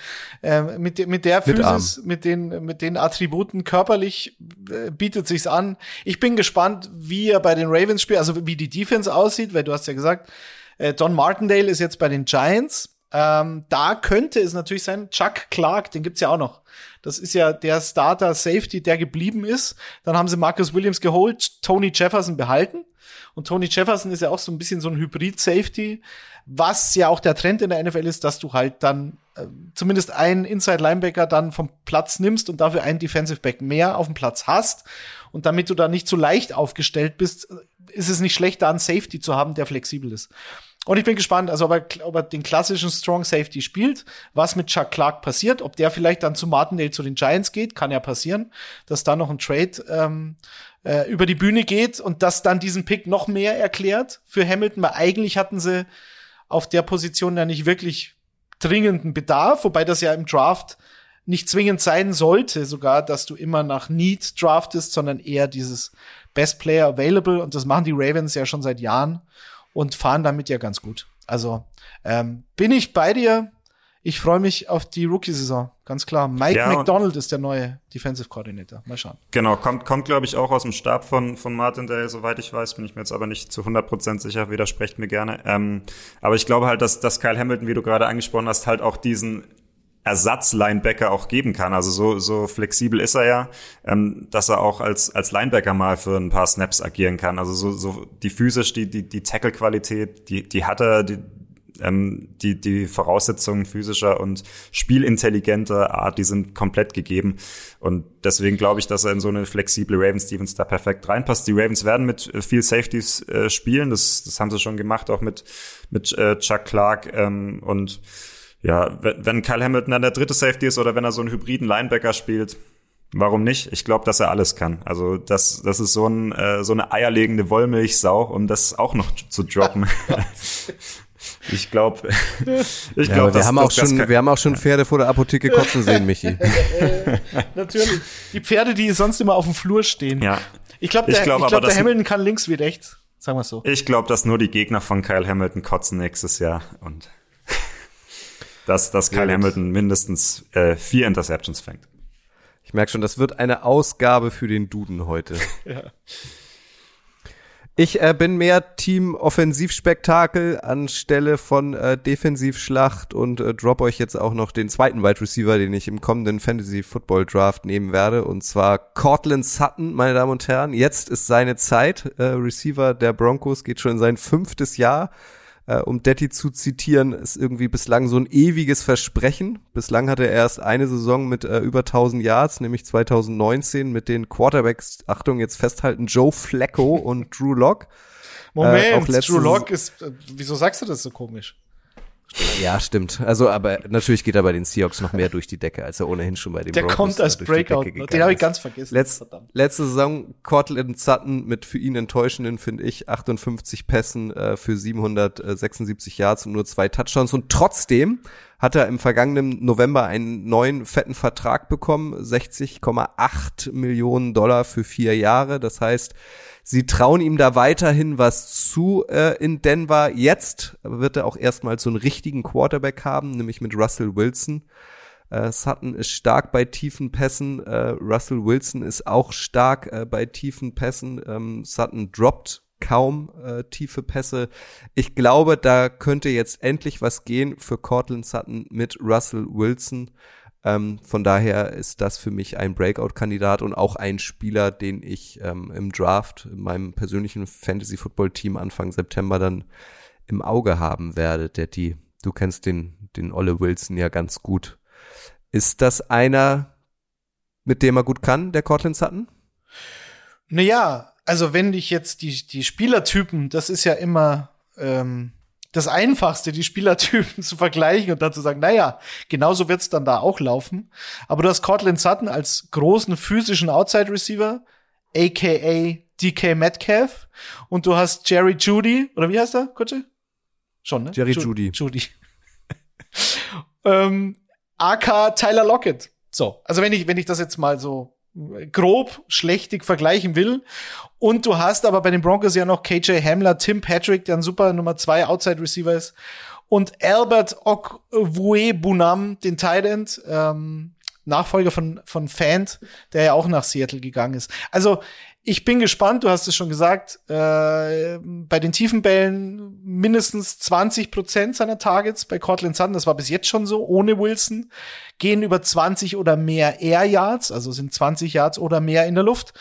S5: äh, mit, mit der Physis, mit, mit den, mit den Attributen körperlich äh, bietet sich's an. Ich bin gespannt, wie er bei den Ravens spielt, also wie die Defense aussieht, weil du hast ja gesagt, äh, Don Martindale ist jetzt bei den Giants. Ähm, da könnte es natürlich sein, Chuck Clark, den gibt's ja auch noch. Das ist ja der Starter Safety, der geblieben ist. Dann haben sie Marcus Williams geholt, Tony Jefferson behalten. Und Tony Jefferson ist ja auch so ein bisschen so ein Hybrid-Safety, was ja auch der Trend in der NFL ist, dass du halt dann äh, zumindest einen Inside-Linebacker dann vom Platz nimmst und dafür einen Defensive Back mehr auf dem Platz hast. Und damit du da nicht so leicht aufgestellt bist, ist es nicht schlecht, da einen Safety zu haben, der flexibel ist. Und ich bin gespannt, also ob er, ob er den klassischen Strong Safety spielt, was mit Chuck Clark passiert, ob der vielleicht dann zu Martindale zu den Giants geht, kann ja passieren, dass da noch ein Trade ähm, äh, über die Bühne geht und das dann diesen Pick noch mehr erklärt für Hamilton, weil eigentlich hatten sie auf der Position ja nicht wirklich dringenden Bedarf, wobei das ja im Draft nicht zwingend sein sollte, sogar, dass du immer nach Need draftest, sondern eher dieses Best Player Available und das machen die Ravens ja schon seit Jahren und fahren damit ja ganz gut. Also ähm, bin ich bei dir. Ich freue mich auf die Rookie-Saison, ganz klar. Mike ja, McDonald ist der neue Defensive Coordinator. Mal schauen.
S6: Genau, kommt, kommt glaube ich, auch aus dem Stab von, von Martindale, soweit ich weiß, bin ich mir jetzt aber nicht zu 100% sicher, widersprecht mir gerne. Ähm, aber ich glaube halt, dass, dass Kyle Hamilton, wie du gerade angesprochen hast, halt auch diesen Ersatz-Linebacker auch geben kann. Also so, so flexibel ist er ja, ähm, dass er auch als, als Linebacker mal für ein paar Snaps agieren kann. Also so, so die physisch, die, die, die Tackle-Qualität, die, die hat er, die, ähm, die, die Voraussetzungen physischer und spielintelligenter Art, die sind komplett gegeben. Und deswegen glaube ich, dass er in so eine flexible Ravens Stevens da perfekt reinpasst. Die Ravens werden mit viel Safeties äh, spielen. Das, das haben sie schon gemacht, auch mit, mit äh, Chuck Clark ähm, und ja, wenn, wenn Kyle Hamilton dann der dritte Safety ist oder wenn er so einen hybriden Linebacker spielt, Warum nicht? Ich glaube, dass er alles kann. Also das, das ist so, ein, äh, so eine eierlegende Wollmilchsau, um das auch noch zu droppen. ich glaube,
S4: ich glaube, ja, wir haben auch schon, wir haben auch schon Pferde vor der Apotheke kotzen sehen, Michi.
S5: Natürlich. Die Pferde, die sonst immer auf dem Flur stehen.
S6: Ja.
S5: Ich glaube, der, ich glaub, ich glaub, der Hamilton kann links wie rechts. Sagen wir so.
S6: Ich glaube, dass nur die Gegner von Kyle Hamilton kotzen nächstes Jahr und dass, dass Kyle Hamilton mindestens äh, vier Interceptions fängt.
S4: Ich merke schon, das wird eine Ausgabe für den Duden heute. ja. Ich äh, bin mehr Team Offensivspektakel anstelle von äh, Defensivschlacht und äh, drop euch jetzt auch noch den zweiten Wide Receiver, den ich im kommenden Fantasy Football Draft nehmen werde, und zwar Cortland Sutton, meine Damen und Herren. Jetzt ist seine Zeit. Äh, Receiver der Broncos geht schon in sein fünftes Jahr äh, um Detti zu zitieren, ist irgendwie bislang so ein ewiges Versprechen. Bislang hatte er erst eine Saison mit äh, über 1000 Yards, nämlich 2019 mit den Quarterbacks, Achtung, jetzt festhalten, Joe Flacco und Drew Lock.
S5: Moment, äh, Drew Lock ist, äh, wieso sagst du das so komisch?
S4: Ja, stimmt. Also, aber natürlich geht er bei den Seahawks noch mehr durch die Decke, als er ohnehin schon bei den
S5: Der
S4: Broncos
S5: kommt als Breakout. Den habe ich ganz vergessen.
S4: Letz, letzte Saison Cortland Sutton mit für ihn enttäuschenden, finde ich, 58 Pässen äh, für 776 Yards und nur zwei Touchdowns. Und trotzdem hat er im vergangenen November einen neuen fetten Vertrag bekommen, 60,8 Millionen Dollar für vier Jahre. Das heißt, Sie trauen ihm da weiterhin was zu äh, in Denver. Jetzt wird er auch erstmal so einen richtigen Quarterback haben, nämlich mit Russell Wilson. Äh, Sutton ist stark bei tiefen Pässen. Äh, Russell Wilson ist auch stark äh, bei tiefen Pässen. Ähm, Sutton droppt kaum äh, tiefe Pässe. Ich glaube, da könnte jetzt endlich was gehen für Cortland Sutton mit Russell Wilson. Ähm, von daher ist das für mich ein Breakout-Kandidat und auch ein Spieler, den ich ähm, im Draft in meinem persönlichen Fantasy-Football-Team Anfang September dann im Auge haben werde. Der die, du kennst den, den Olle Wilson ja ganz gut. Ist das einer, mit dem er gut kann, der Cortland Sutton?
S5: Naja, also wenn ich jetzt die, die Spielertypen, das ist ja immer, ähm, das Einfachste, die Spielertypen zu vergleichen und dann zu sagen, naja, genauso wird's dann da auch laufen. Aber du hast Cortland Sutton als großen physischen Outside Receiver, aka DK Metcalf, und du hast Jerry Judy, oder wie heißt er, Kutsche? Schon, ne?
S4: Jerry Ju Judy.
S5: Judy. ähm, AK Tyler Lockett. So, also wenn ich, wenn ich das jetzt mal so grob schlechtig vergleichen will. Und du hast aber bei den Broncos ja noch KJ Hamler, Tim Patrick, der ein super Nummer zwei Outside Receiver ist. Und Albert Okwue-Bunam, den Tight End, ähm, Nachfolger von, von Fant, der ja auch nach Seattle gegangen ist. Also, ich bin gespannt, du hast es schon gesagt, äh, bei den tiefen Bällen mindestens 20 Prozent seiner Targets bei Cortland Sutton, das war bis jetzt schon so, ohne Wilson, gehen über 20 oder mehr Air Yards, also sind 20 Yards oder mehr in der Luft.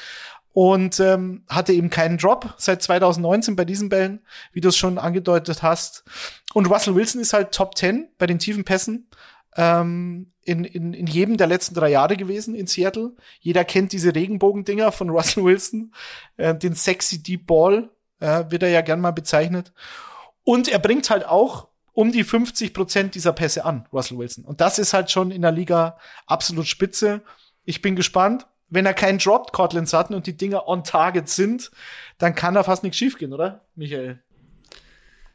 S5: Und ähm, hatte eben keinen Drop seit 2019 bei diesen Bällen, wie du es schon angedeutet hast. Und Russell Wilson ist halt Top 10 bei den tiefen Pässen. Ähm, in, in, in jedem der letzten drei Jahre gewesen in Seattle. Jeder kennt diese Regenbogendinger von Russell Wilson, äh, den sexy Deep Ball äh, wird er ja gern mal bezeichnet. Und er bringt halt auch um die 50 Prozent dieser Pässe an, Russell Wilson. Und das ist halt schon in der Liga absolut spitze. Ich bin gespannt. Wenn er keinen droppt, Cortland Sutton, und die Dinger on target sind, dann kann da fast nichts schiefgehen, oder, Michael?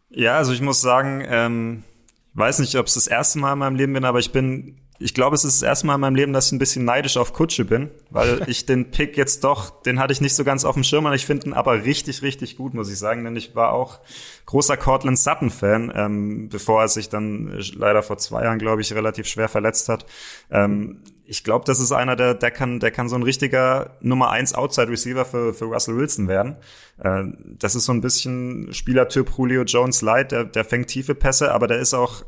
S6: Ja, also ich muss sagen, ähm, weiß nicht, ob es das erste Mal in meinem Leben bin, aber ich bin, ich glaube, es ist das erste Mal in meinem Leben, dass ich ein bisschen neidisch auf Kutsche bin, weil ich den Pick jetzt doch, den hatte ich nicht so ganz auf dem Schirm, und ich finde ihn aber richtig, richtig gut, muss ich sagen, denn ich war auch großer Cortland Sutton-Fan, ähm, bevor er sich dann leider vor zwei Jahren, glaube ich, relativ schwer verletzt hat. Ähm, ich glaube, das ist einer, der, der kann, der kann so ein richtiger Nummer eins Outside Receiver für, für Russell Wilson werden. Äh, das ist so ein bisschen Spielertyp Julio Jones Light, der, der fängt tiefe Pässe, aber der ist auch,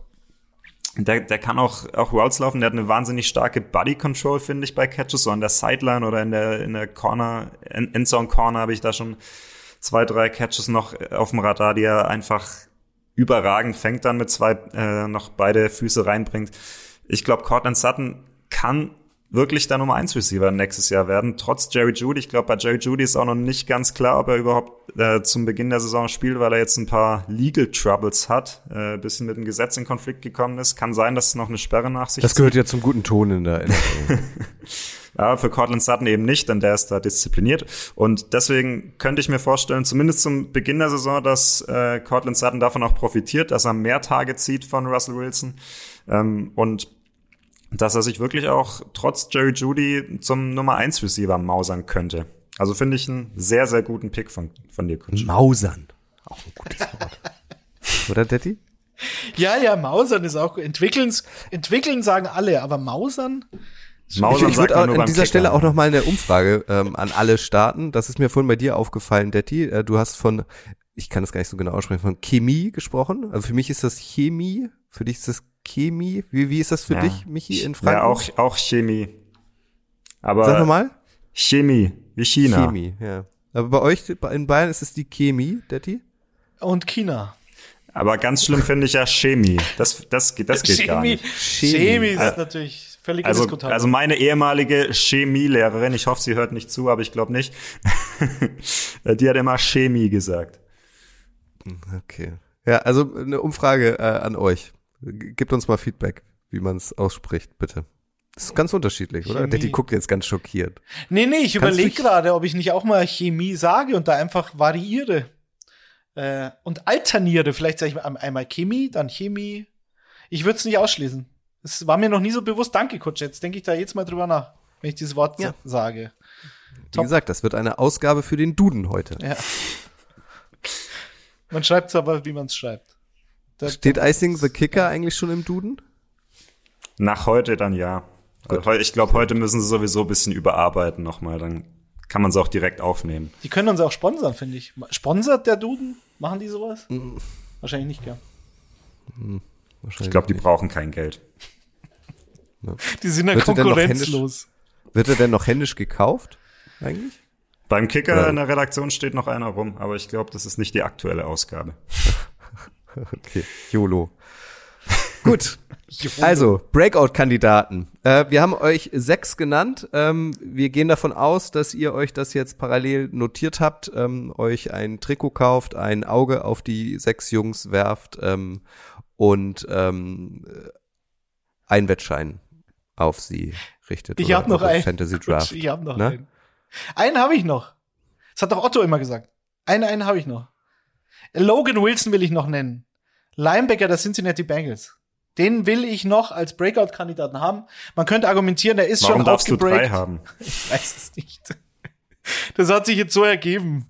S6: der, der kann auch, auch Routes laufen. Der hat eine wahnsinnig starke Body Control, finde ich, bei Catches, so an der Sideline oder in der, in der Corner, Endzone Corner habe ich da schon zwei, drei Catches noch auf dem Radar, die er einfach überragend fängt dann mit zwei, äh, noch beide Füße reinbringt. Ich glaube, Cortland Sutton kann wirklich der Nummer 1 Receiver nächstes Jahr werden, trotz Jerry Judy. Ich glaube, bei Jerry Judy ist auch noch nicht ganz klar, ob er überhaupt äh, zum Beginn der Saison spielt, weil er jetzt ein paar Legal Troubles hat, äh, bisschen mit dem Gesetz in Konflikt gekommen ist. Kann sein, dass es noch eine Sperre nach sich
S4: Das gehört ja zum guten Ton in der NFL.
S6: Aber für Cortland Sutton eben nicht, denn der ist da diszipliniert. Und deswegen könnte ich mir vorstellen, zumindest zum Beginn der Saison, dass äh, Cortland Sutton davon auch profitiert, dass er mehr Tage zieht von Russell Wilson. Ähm, und dass er sich wirklich auch trotz Jerry Judy zum Nummer 1 Receiver mausern könnte. Also finde ich einen sehr, sehr guten Pick von, von dir,
S4: Kutsch. Mausern. Auch ein gutes Wort. Oder, Detti?
S5: Ja, ja, Mausern ist auch entwickeln. Entwickeln sagen alle, aber Mausern?
S4: Mausern ich, ich würde an dieser Kicker. Stelle auch noch mal eine Umfrage ähm, an alle starten. Das ist mir vorhin bei dir aufgefallen, Detti. Äh, du hast von, ich kann das gar nicht so genau aussprechen, von Chemie gesprochen. Also für mich ist das Chemie, für dich ist das Chemie. Wie, wie ist das für ja. dich, Michi, in Frankreich?
S6: Ja, auch, auch Chemie. Aber
S4: Sag nochmal.
S6: Chemie, wie China.
S4: Chemie, ja. Aber bei euch in Bayern ist es die Chemie, Detti?
S5: Und China.
S6: Aber ganz schlimm finde ich ja Chemie. Das, das, geht, das geht
S5: Chemie,
S6: gar nicht.
S5: Chemie, Chemie ist also, natürlich völlig
S6: also, Also meine ehemalige Chemielehrerin, ich hoffe, sie hört nicht zu, aber ich glaube nicht, die hat immer Chemie gesagt.
S4: Okay. Ja, also eine Umfrage äh, an euch. Gebt uns mal Feedback, wie man es ausspricht, bitte. Das ist ganz unterschiedlich, Chemie. oder? Die guckt jetzt ganz schockiert.
S5: Nee, nee, ich überlege gerade, ob ich nicht auch mal Chemie sage und da einfach variiere. Äh, und alterniere. Vielleicht sage ich einmal Chemie, dann Chemie. Ich würde es nicht ausschließen. Es war mir noch nie so bewusst. Danke, Coach. Jetzt denke ich da jetzt mal drüber nach, wenn ich dieses Wort ja. sage.
S4: Wie Top. gesagt, das wird eine Ausgabe für den Duden heute. Ja.
S5: Man schreibt es aber, wie man es schreibt.
S4: Das Steht Icing the Kicker eigentlich schon im Duden?
S6: Nach heute dann ja. Also ich glaube, heute müssen sie sowieso ein bisschen überarbeiten nochmal. Dann kann man sie auch direkt aufnehmen.
S5: Die können uns auch sponsern, finde ich. Sponsert der Duden? Machen die sowas? Mhm. Wahrscheinlich nicht, gell?
S6: Mhm. Ich glaube, die brauchen kein Geld.
S5: Ja. Die sind ja konkurrenzlos.
S4: wird er denn noch händisch gekauft? Eigentlich?
S6: Beim Kicker Oder? in der Redaktion steht noch einer rum, aber ich glaube, das ist nicht die aktuelle Ausgabe.
S4: okay, YOLO. Gut. Also, Breakout-Kandidaten. Äh, wir haben euch sechs genannt. Ähm, wir gehen davon aus, dass ihr euch das jetzt parallel notiert habt, ähm, euch ein Trikot kauft, ein Auge auf die sechs Jungs werft ähm, und ähm, ein Wettschein auf sie richtet.
S5: Ich habe noch einen.
S4: Fantasy Draft.
S5: Ich habe noch Na? einen. Einen habe ich noch. Das hat doch Otto immer gesagt. Einen, einen habe ich noch. Logan Wilson will ich noch nennen. Linebacker der Cincinnati Bengals. Den will ich noch als Breakout-Kandidaten haben. Man könnte argumentieren, der ist
S6: Warum
S5: schon
S6: darfst outgebreakt. Du drei haben?
S5: Ich weiß es nicht. Das hat sich jetzt so ergeben.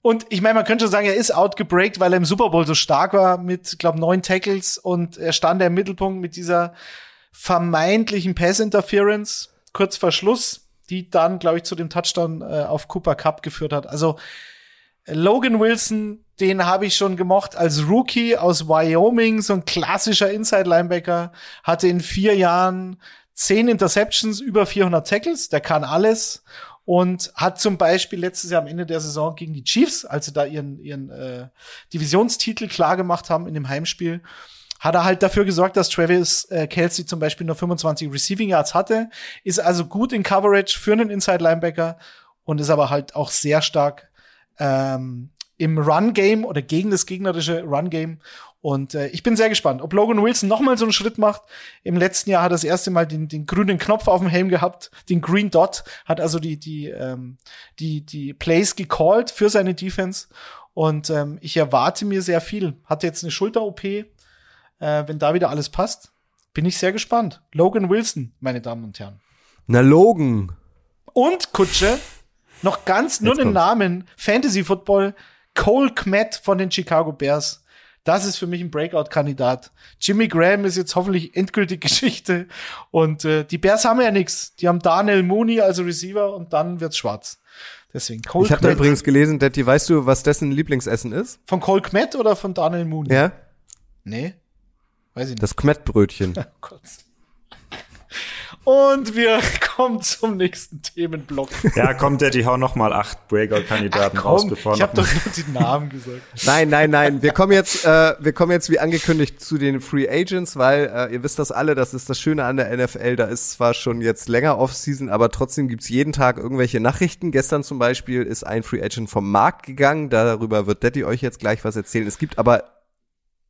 S5: Und ich meine, man könnte schon sagen, er ist outgebreakt, weil er im Super Bowl so stark war mit, glaube neun Tackles und er stand im Mittelpunkt mit dieser vermeintlichen Pass-Interference kurz vor Schluss, die dann, glaube ich, zu dem Touchdown äh, auf Cooper Cup geführt hat. Also Logan Wilson, den habe ich schon gemocht als Rookie aus Wyoming, so ein klassischer Inside-Linebacker, hatte in vier Jahren zehn Interceptions, über 400 Tackles, der kann alles. Und hat zum Beispiel letztes Jahr am Ende der Saison gegen die Chiefs, als sie da ihren, ihren äh, Divisionstitel klar gemacht haben in dem Heimspiel, hat er halt dafür gesorgt, dass Travis äh, Kelsey zum Beispiel nur 25 Receiving Yards hatte, ist also gut in Coverage für einen Inside Linebacker und ist aber halt auch sehr stark ähm, im Run-Game oder gegen das gegnerische Run-Game. Und äh, ich bin sehr gespannt, ob Logan Wilson noch mal so einen Schritt macht. Im letzten Jahr hat er das erste Mal den, den grünen Knopf auf dem Helm gehabt, den Green Dot, hat also die, die, ähm, die, die Plays gecallt für seine Defense. Und ähm, ich erwarte mir sehr viel. Hat jetzt eine Schulter-OP. Äh, wenn da wieder alles passt, bin ich sehr gespannt. Logan Wilson, meine Damen und Herren.
S4: Na, Logan.
S5: Und Kutsche, noch ganz nur den Namen Fantasy Football Cole Kmet von den Chicago Bears. Das ist für mich ein Breakout-Kandidat. Jimmy Graham ist jetzt hoffentlich endgültig Geschichte. Und äh, die Bears haben ja nichts. Die haben Daniel Mooney als Receiver und dann wird's schwarz. Deswegen
S4: Cole Ich habe übrigens gelesen, Daddy, weißt du, was dessen Lieblingsessen ist?
S5: Von Cole Kmet oder von Daniel Mooney?
S4: Ja.
S5: Nee. Weiß ich nicht.
S4: Das Kmet-Brötchen.
S5: oh Gott. Und wir kommen zum nächsten Themenblock.
S6: Ja, kommt der, die hau noch mal acht Breakout-Kandidaten raus, bevor
S5: Ich habe doch nur die Namen gesagt.
S4: Nein, nein, nein. Wir kommen jetzt, äh, wir kommen jetzt wie angekündigt zu den Free Agents, weil äh, ihr wisst das alle, das ist das Schöne an der NFL. Da ist zwar schon jetzt länger Off-Season, aber trotzdem gibt's jeden Tag irgendwelche Nachrichten. Gestern zum Beispiel ist ein Free Agent vom Markt gegangen. Darüber wird Daddy euch jetzt gleich was erzählen. Es gibt aber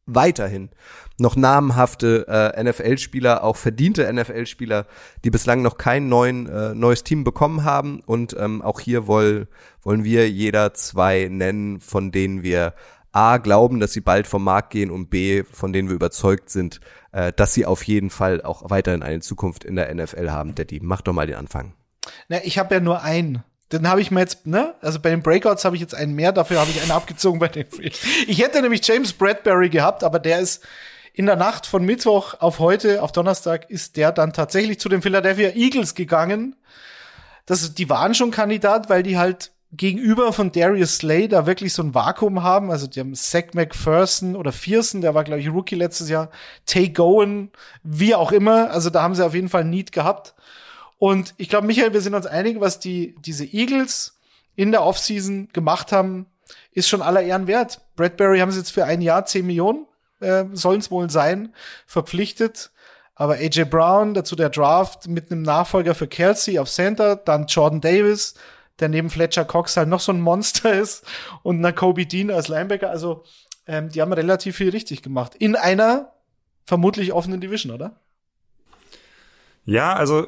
S4: weiterhin noch namhafte äh, NFL-Spieler, auch verdiente NFL-Spieler, die bislang noch kein neuen, äh, neues Team bekommen haben. Und ähm, auch hier woll, wollen wir jeder zwei nennen, von denen wir A glauben, dass sie bald vom Markt gehen und B, von denen wir überzeugt sind, äh, dass sie auf jeden Fall auch weiterhin eine Zukunft in der NFL haben. Daddy, mach doch mal den Anfang.
S5: Na, ich habe ja nur einen. Den habe ich mir jetzt, ne? Also bei den Breakouts habe ich jetzt einen mehr, dafür habe ich einen abgezogen bei den Free. Ich hätte nämlich James Bradbury gehabt, aber der ist in der Nacht von Mittwoch auf heute, auf Donnerstag, ist der dann tatsächlich zu den Philadelphia Eagles gegangen. Das, die waren schon Kandidat, weil die halt gegenüber von Darius Slay da wirklich so ein Vakuum haben. Also die haben Zach McPherson oder Fearson, der war, glaube ich, Rookie letztes Jahr, Tay Gowen, wie auch immer. Also da haben sie auf jeden Fall Need gehabt. Und ich glaube, Michael, wir sind uns einig, was die, diese Eagles in der Offseason gemacht haben, ist schon aller Ehren wert. Bradbury haben sie jetzt für ein Jahr 10 Millionen, äh, sollen es wohl sein, verpflichtet. Aber AJ Brown, dazu der Draft mit einem Nachfolger für Kelsey auf Center, dann Jordan Davis, der neben Fletcher Cox halt noch so ein Monster ist und einer Kobe Dean als Linebacker. Also ähm, die haben relativ viel richtig gemacht. In einer vermutlich offenen Division, oder?
S6: Ja, also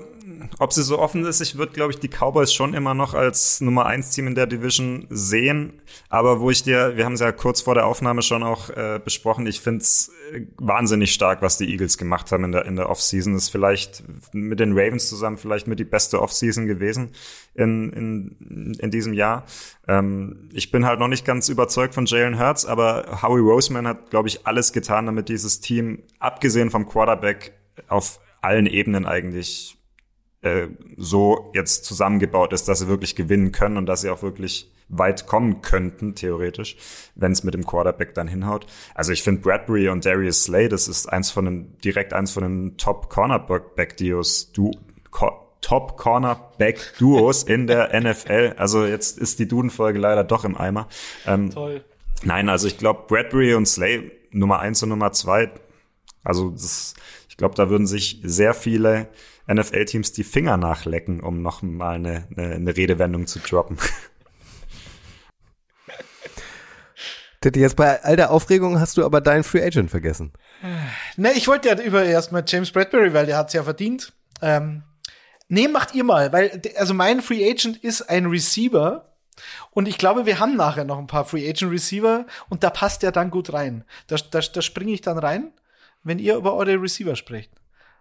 S6: ob sie so offen ist, ich würde, glaube ich, die Cowboys schon immer noch als Nummer eins Team in der Division sehen. Aber wo ich dir, wir haben es ja kurz vor der Aufnahme schon auch äh, besprochen, ich finde es äh, wahnsinnig stark, was die Eagles gemacht haben in der, in der Offseason. Ist vielleicht mit den Ravens zusammen vielleicht mit die beste Offseason gewesen in, in, in diesem Jahr. Ähm, ich bin halt noch nicht ganz überzeugt von Jalen Hurts, aber Howie Roseman hat, glaube ich, alles getan, damit dieses Team, abgesehen vom Quarterback, auf allen Ebenen eigentlich äh, so jetzt zusammengebaut ist, dass sie wirklich gewinnen können und dass sie auch wirklich weit kommen könnten, theoretisch, wenn es mit dem Quarterback dann hinhaut. Also ich finde Bradbury und Darius Slay, das ist eins von den, direkt eins von den Top Cornerback-Duos, du, Top Cornerback-Duos in der NFL. Also jetzt ist die Duden-Folge leider doch im Eimer. Ähm, Toll. Nein, also ich glaube, Bradbury und Slay Nummer eins und Nummer zwei, also das ich glaube, da würden sich sehr viele NFL-Teams die Finger nachlecken, um noch mal eine, eine, eine Redewendung zu droppen.
S4: Jetzt bei all der Aufregung hast du aber deinen Free Agent vergessen.
S5: Ne, ich wollte ja über erstmal James Bradbury, weil der hat's ja verdient. Ähm, nee, macht ihr mal, weil also mein Free Agent ist ein Receiver und ich glaube, wir haben nachher noch ein paar Free Agent Receiver und da passt der dann gut rein. Da, da, da springe ich dann rein wenn ihr über eure Receiver sprecht.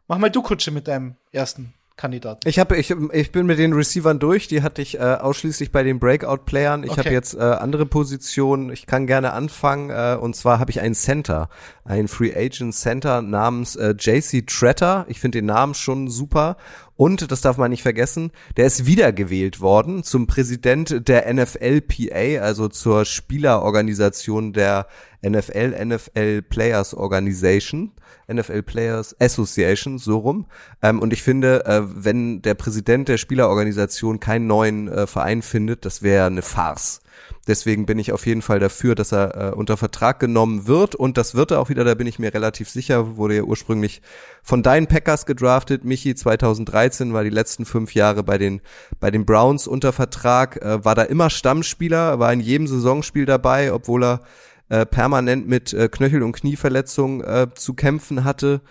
S5: Mach mal du Kutsche mit deinem ersten Kandidaten.
S4: Ich habe ich, ich bin mit den Receivern durch, die hatte ich äh, ausschließlich bei den Breakout Playern. Ich okay. habe jetzt äh, andere Positionen. Ich kann gerne anfangen äh, und zwar habe ich einen Center, einen Free Agent Center namens äh, JC Tretter. Ich finde den Namen schon super und das darf man nicht vergessen, der ist wiedergewählt worden zum Präsident der NFLPA, also zur Spielerorganisation der NFL, NFL Players Organization, NFL Players Association, so rum. Ähm, und ich finde, äh, wenn der Präsident der Spielerorganisation keinen neuen äh, Verein findet, das wäre eine Farce. Deswegen bin ich auf jeden Fall dafür, dass er äh, unter Vertrag genommen wird. Und das wird er auch wieder, da bin ich mir relativ sicher, wurde ja ursprünglich von deinen Packers gedraftet. Michi 2013 war die letzten fünf Jahre bei den, bei den Browns unter Vertrag, äh, war da immer Stammspieler, war in jedem Saisonspiel dabei, obwohl er äh, permanent mit äh, Knöchel- und Knieverletzungen äh, zu kämpfen hatte,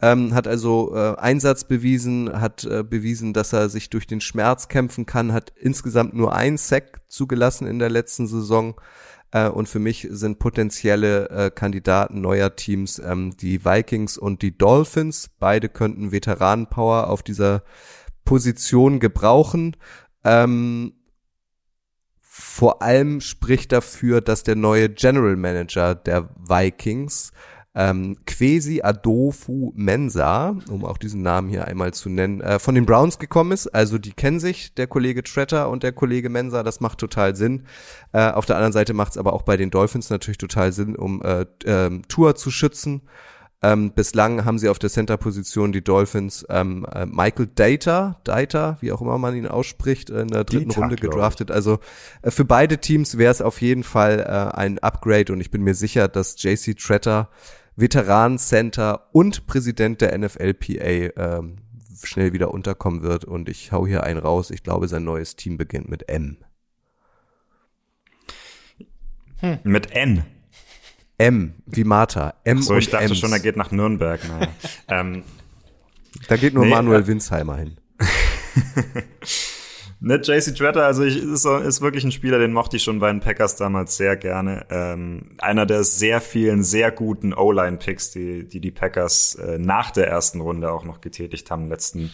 S4: ähm, hat also äh, Einsatz bewiesen, hat äh, bewiesen, dass er sich durch den Schmerz kämpfen kann, hat insgesamt nur ein Sack zugelassen in der letzten Saison. Äh, und für mich sind potenzielle äh, Kandidaten neuer Teams ähm, die Vikings und die Dolphins. Beide könnten Veteranenpower auf dieser Position gebrauchen. Ähm, vor allem spricht dafür, dass der neue General Manager der Vikings ähm, Quesi Adofu Mensa, um auch diesen Namen hier einmal zu nennen, äh, von den Browns gekommen ist. Also die kennen sich, der Kollege Tretter und der Kollege Mensa, das macht total Sinn. Äh, auf der anderen Seite macht es aber auch bei den Dolphins natürlich total Sinn, um äh, äh, Tour zu schützen. Ähm, bislang haben sie auf der Center-Position die Dolphins ähm, äh, Michael Data, Data, wie auch immer man ihn ausspricht, in der dritten Dieter, Runde gedraftet. Also äh, für beide Teams wäre es auf jeden Fall äh, ein Upgrade und ich bin mir sicher, dass JC Tretter, Veteran Center und Präsident der NFLPA ähm, schnell wieder unterkommen wird und ich hau hier einen raus. Ich glaube, sein neues Team beginnt mit M.
S6: Hm. Mit N.
S4: M, wie Martha. M
S6: so,
S4: und
S6: ich dachte
S4: Ems.
S6: schon, er geht nach Nürnberg. Naja. ähm,
S4: Da geht nur
S6: Nee,
S4: Manuel
S6: äh,
S4: Winsheimer hin.
S6: Ne, JC Tretter, also ich, ist, ist wirklich ein Spieler, den mochte ich schon bei den Packers damals sehr gerne. Ähm, einer der sehr vielen, sehr guten O-Line-Picks, die, die die Packers äh, nach der ersten Runde auch noch getätigt haben in den letzten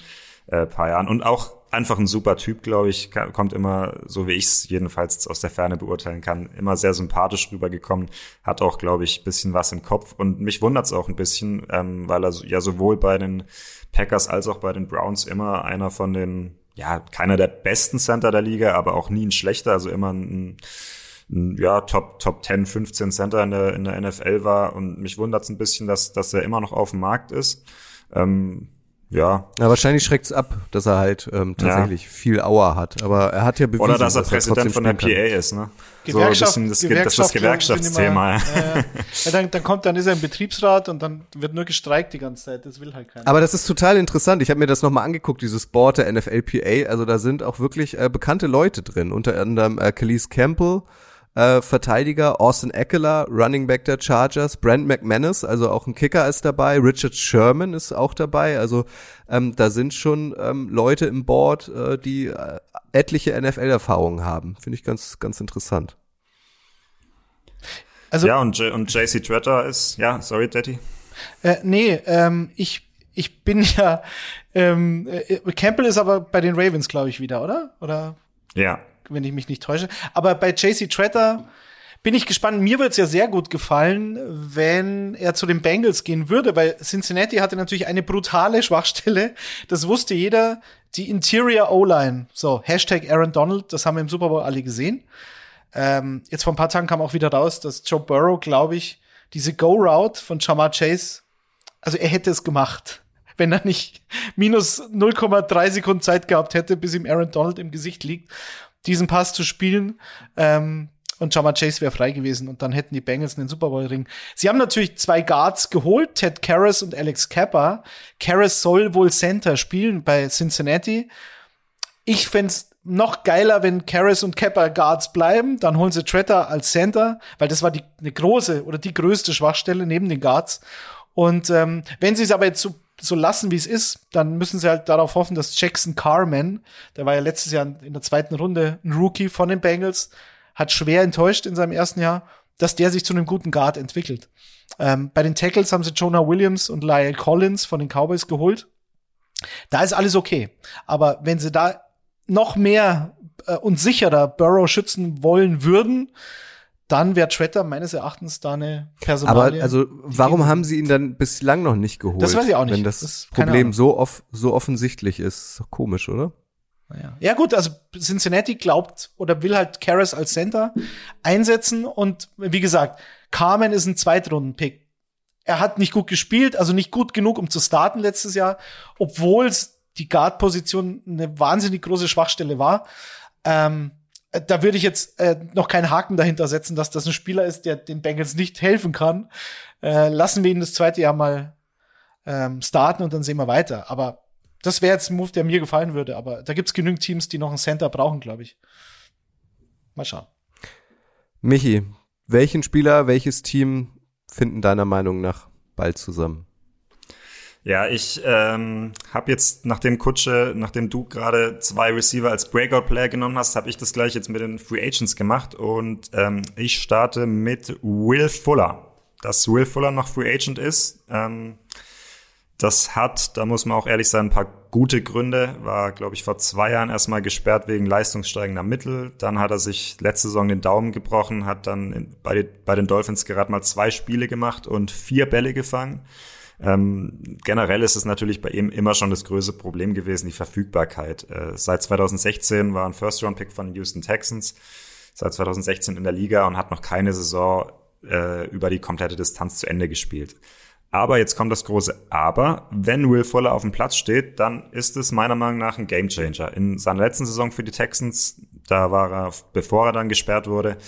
S6: äh, paar Jahren. Und auch einfach ein super Typ, glaube ich. Kommt immer, so wie ich es jedenfalls aus der Ferne beurteilen kann, immer sehr sympathisch rübergekommen. Hat auch, glaube ich, bisschen was im Kopf. Und mich wundert es auch ein bisschen, ähm, weil er ja sowohl bei den Packers als auch bei den Browns immer einer von den ja, keiner der besten Center der Liga, aber auch nie ein schlechter, also immer ein, ein ja, Top, Top 10, 15 Center in der, in der NFL war und mich wundert es ein bisschen, dass, dass er immer noch auf dem Markt ist. Ähm, ja,
S4: Ja, wahrscheinlich schreckt's ab, dass er halt ähm, tatsächlich viel Auer hat. Aber er hat ja bewiesen,
S6: oder dass er Präsident
S4: trotzdem
S6: von der PA
S4: kann.
S6: ist, ne?
S5: Gewerkschaft,
S6: so ein bisschen das, das, das
S5: sind
S6: Gewerkschaftsthema.
S5: immer, äh, ja, dann, dann kommt, dann ist er im Betriebsrat und dann wird nur gestreikt die ganze Zeit. Das will halt keiner.
S4: Aber das ist total interessant. Ich habe mir das nochmal angeguckt, dieses Board der NFLPA. Also da sind auch wirklich äh, bekannte Leute drin. Unter anderem äh, Khalees Campbell, äh, Verteidiger, Austin Eckler, Running Back der Chargers, Brent McManus, also auch ein Kicker ist dabei, Richard Sherman ist auch dabei. Also ähm, da sind schon ähm, Leute im Board, äh, die äh, etliche NFL-Erfahrungen haben. Finde ich ganz, ganz interessant.
S5: Also,
S6: Ja, und, J- und JC Tretter ist, ja, sorry, Daddy.
S5: Äh, nee, ähm, ich, ich bin ja, ähm, äh, Campbell ist aber bei den Ravens, glaube ich, wieder, oder? Oder
S6: Ja.
S5: wenn ich mich nicht täusche. Aber bei JC Tretter bin ich gespannt. Mir wird's ja sehr gut gefallen, wenn er zu den Bengals gehen würde, weil Cincinnati hatte natürlich eine brutale Schwachstelle. Das wusste jeder. Die Interior O-Line. So, Hashtag Aaron Donald, das haben wir im Super Bowl alle gesehen. Ähm, jetzt vor ein paar Tagen kam auch wieder raus, dass Joe Burrow, glaube ich, diese Go-Route von Jamar Chase, also er hätte es gemacht, wenn er nicht minus 0,3 Sekunden Zeit gehabt hätte, bis ihm Aaron Donald im Gesicht liegt, diesen Pass zu spielen. Ähm, und Jamar Chase wäre frei gewesen und dann hätten die Bengals einen Super Bowl Ring. Sie haben natürlich zwei Guards geholt, Ted Karras und Alex Kappa. Karras soll wohl Center spielen bei Cincinnati. Ich fänd's noch geiler, wenn Karras und Kappa Guards bleiben, dann holen sie Tretter als Center, weil das war die eine große oder die größte Schwachstelle neben den Guards. Und ähm, wenn sie es aber jetzt so, so lassen, wie es ist, dann müssen sie halt darauf hoffen, dass Jackson Carman, der war ja letztes Jahr in der zweiten Runde ein Rookie von den Bengals, hat schwer enttäuscht in seinem ersten Jahr, dass der sich zu einem guten Guard entwickelt. Ähm, bei den Tackles haben sie Jonah Williams und Lyle Collins von den Cowboys geholt. Da ist alles okay. Aber wenn sie da noch mehr äh, und sicherer Burrow schützen wollen würden, dann wäre Tretter meines Erachtens da eine
S4: Aber
S5: Personalie.
S4: also, warum haben sie ihn dann bislang noch nicht geholt?
S5: Das weiß ich auch nicht.
S4: Wenn das,
S5: Das-
S4: Problem so, off so offensichtlich ist, komisch, oder?
S5: Ja. ja gut, also Cincinnati glaubt oder will halt Karras als Center einsetzen und wie gesagt, Carmen ist ein Zweitrunden-Pick. Er hat nicht gut gespielt, also nicht gut genug, um zu starten letztes Jahr, obwohl die Guard-Position eine wahnsinnig große Schwachstelle war. Ähm, äh, da würde ich jetzt äh, noch keinen Haken dahinter setzen, dass das ein Spieler ist, der den Bengals nicht helfen kann. Äh, lassen wir ihn das zweite Jahr mal ähm, starten und dann sehen wir weiter. Aber das wäre jetzt ein Move, der mir gefallen würde. Aber da gibt's genügend Teams, die noch einen Center brauchen, glaube ich. Mal schauen.
S4: Michi, welchen Spieler, welches Team finden deiner Meinung nach bald zusammen?
S6: Ja, ich ähm, habe jetzt, nachdem Kutsche, nachdem du gerade zwei Receiver als Breakout-Player genommen hast, habe ich das gleich jetzt mit den Free Agents gemacht und ähm, ich starte mit Will Fuller. Dass Will Fuller noch Free Agent ist, ähm, das hat, da muss man auch ehrlich sein, ein paar gute Gründe. War, glaube ich, vor zwei Jahren erstmal gesperrt wegen leistungssteigender Mittel. Dann hat er sich letzte Saison den Daumen gebrochen, hat dann bei, bei den Dolphins gerade mal zwei Spiele gemacht und vier Bälle gefangen. Ähm, generell ist es natürlich bei ihm immer schon das größte Problem gewesen, die Verfügbarkeit. Äh, seit 2016 war ein First-Round-Pick von den Houston Texans, seit 2016 in der Liga und hat noch keine Saison äh, über die komplette Distanz zu Ende gespielt. Aber jetzt kommt das große Aber. Wenn Will Fuller auf dem Platz steht, dann ist es meiner Meinung nach ein Gamechanger. In seiner letzten Saison für die Texans, da war er, bevor er dann gesperrt wurde,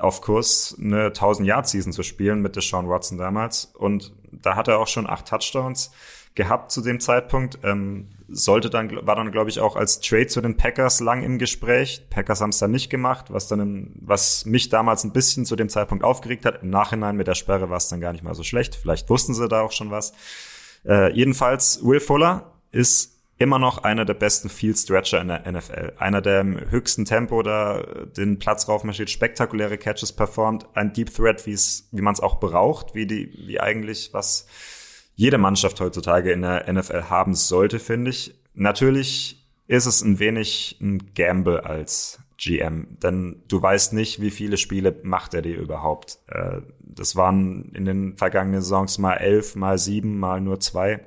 S6: auf Kurs, eine 1000-Yard-Season zu spielen mit Deshaun Watson damals. Und da hat er auch schon acht Touchdowns. gehabt zu dem Zeitpunkt. Ähm, sollte dann, war dann, glaube ich, auch als Trade zu den Packers lang im Gespräch. Packers haben es dann nicht gemacht, was dann, im, was mich damals ein bisschen zu dem Zeitpunkt aufgeregt hat. Im Nachhinein mit der Sperre war es dann gar nicht mal so schlecht. Vielleicht wussten sie da auch schon was. Äh, jedenfalls, Will Fuller ist immer noch einer der besten Field Stretcher in der NFL. Einer, der im höchsten Tempo da den Platz raufmarschiert, spektakuläre Catches performt, ein Deep Threat, wie es, wie man es auch braucht, wie die, wie eigentlich was jede Mannschaft heutzutage in der NFL haben sollte, finde ich. Natürlich ist es ein wenig ein Gamble als GM, denn du weißt nicht, wie viele Spiele macht er dir überhaupt. Äh, das waren in den vergangenen Saisons mal elf, mal sieben, mal nur zwei.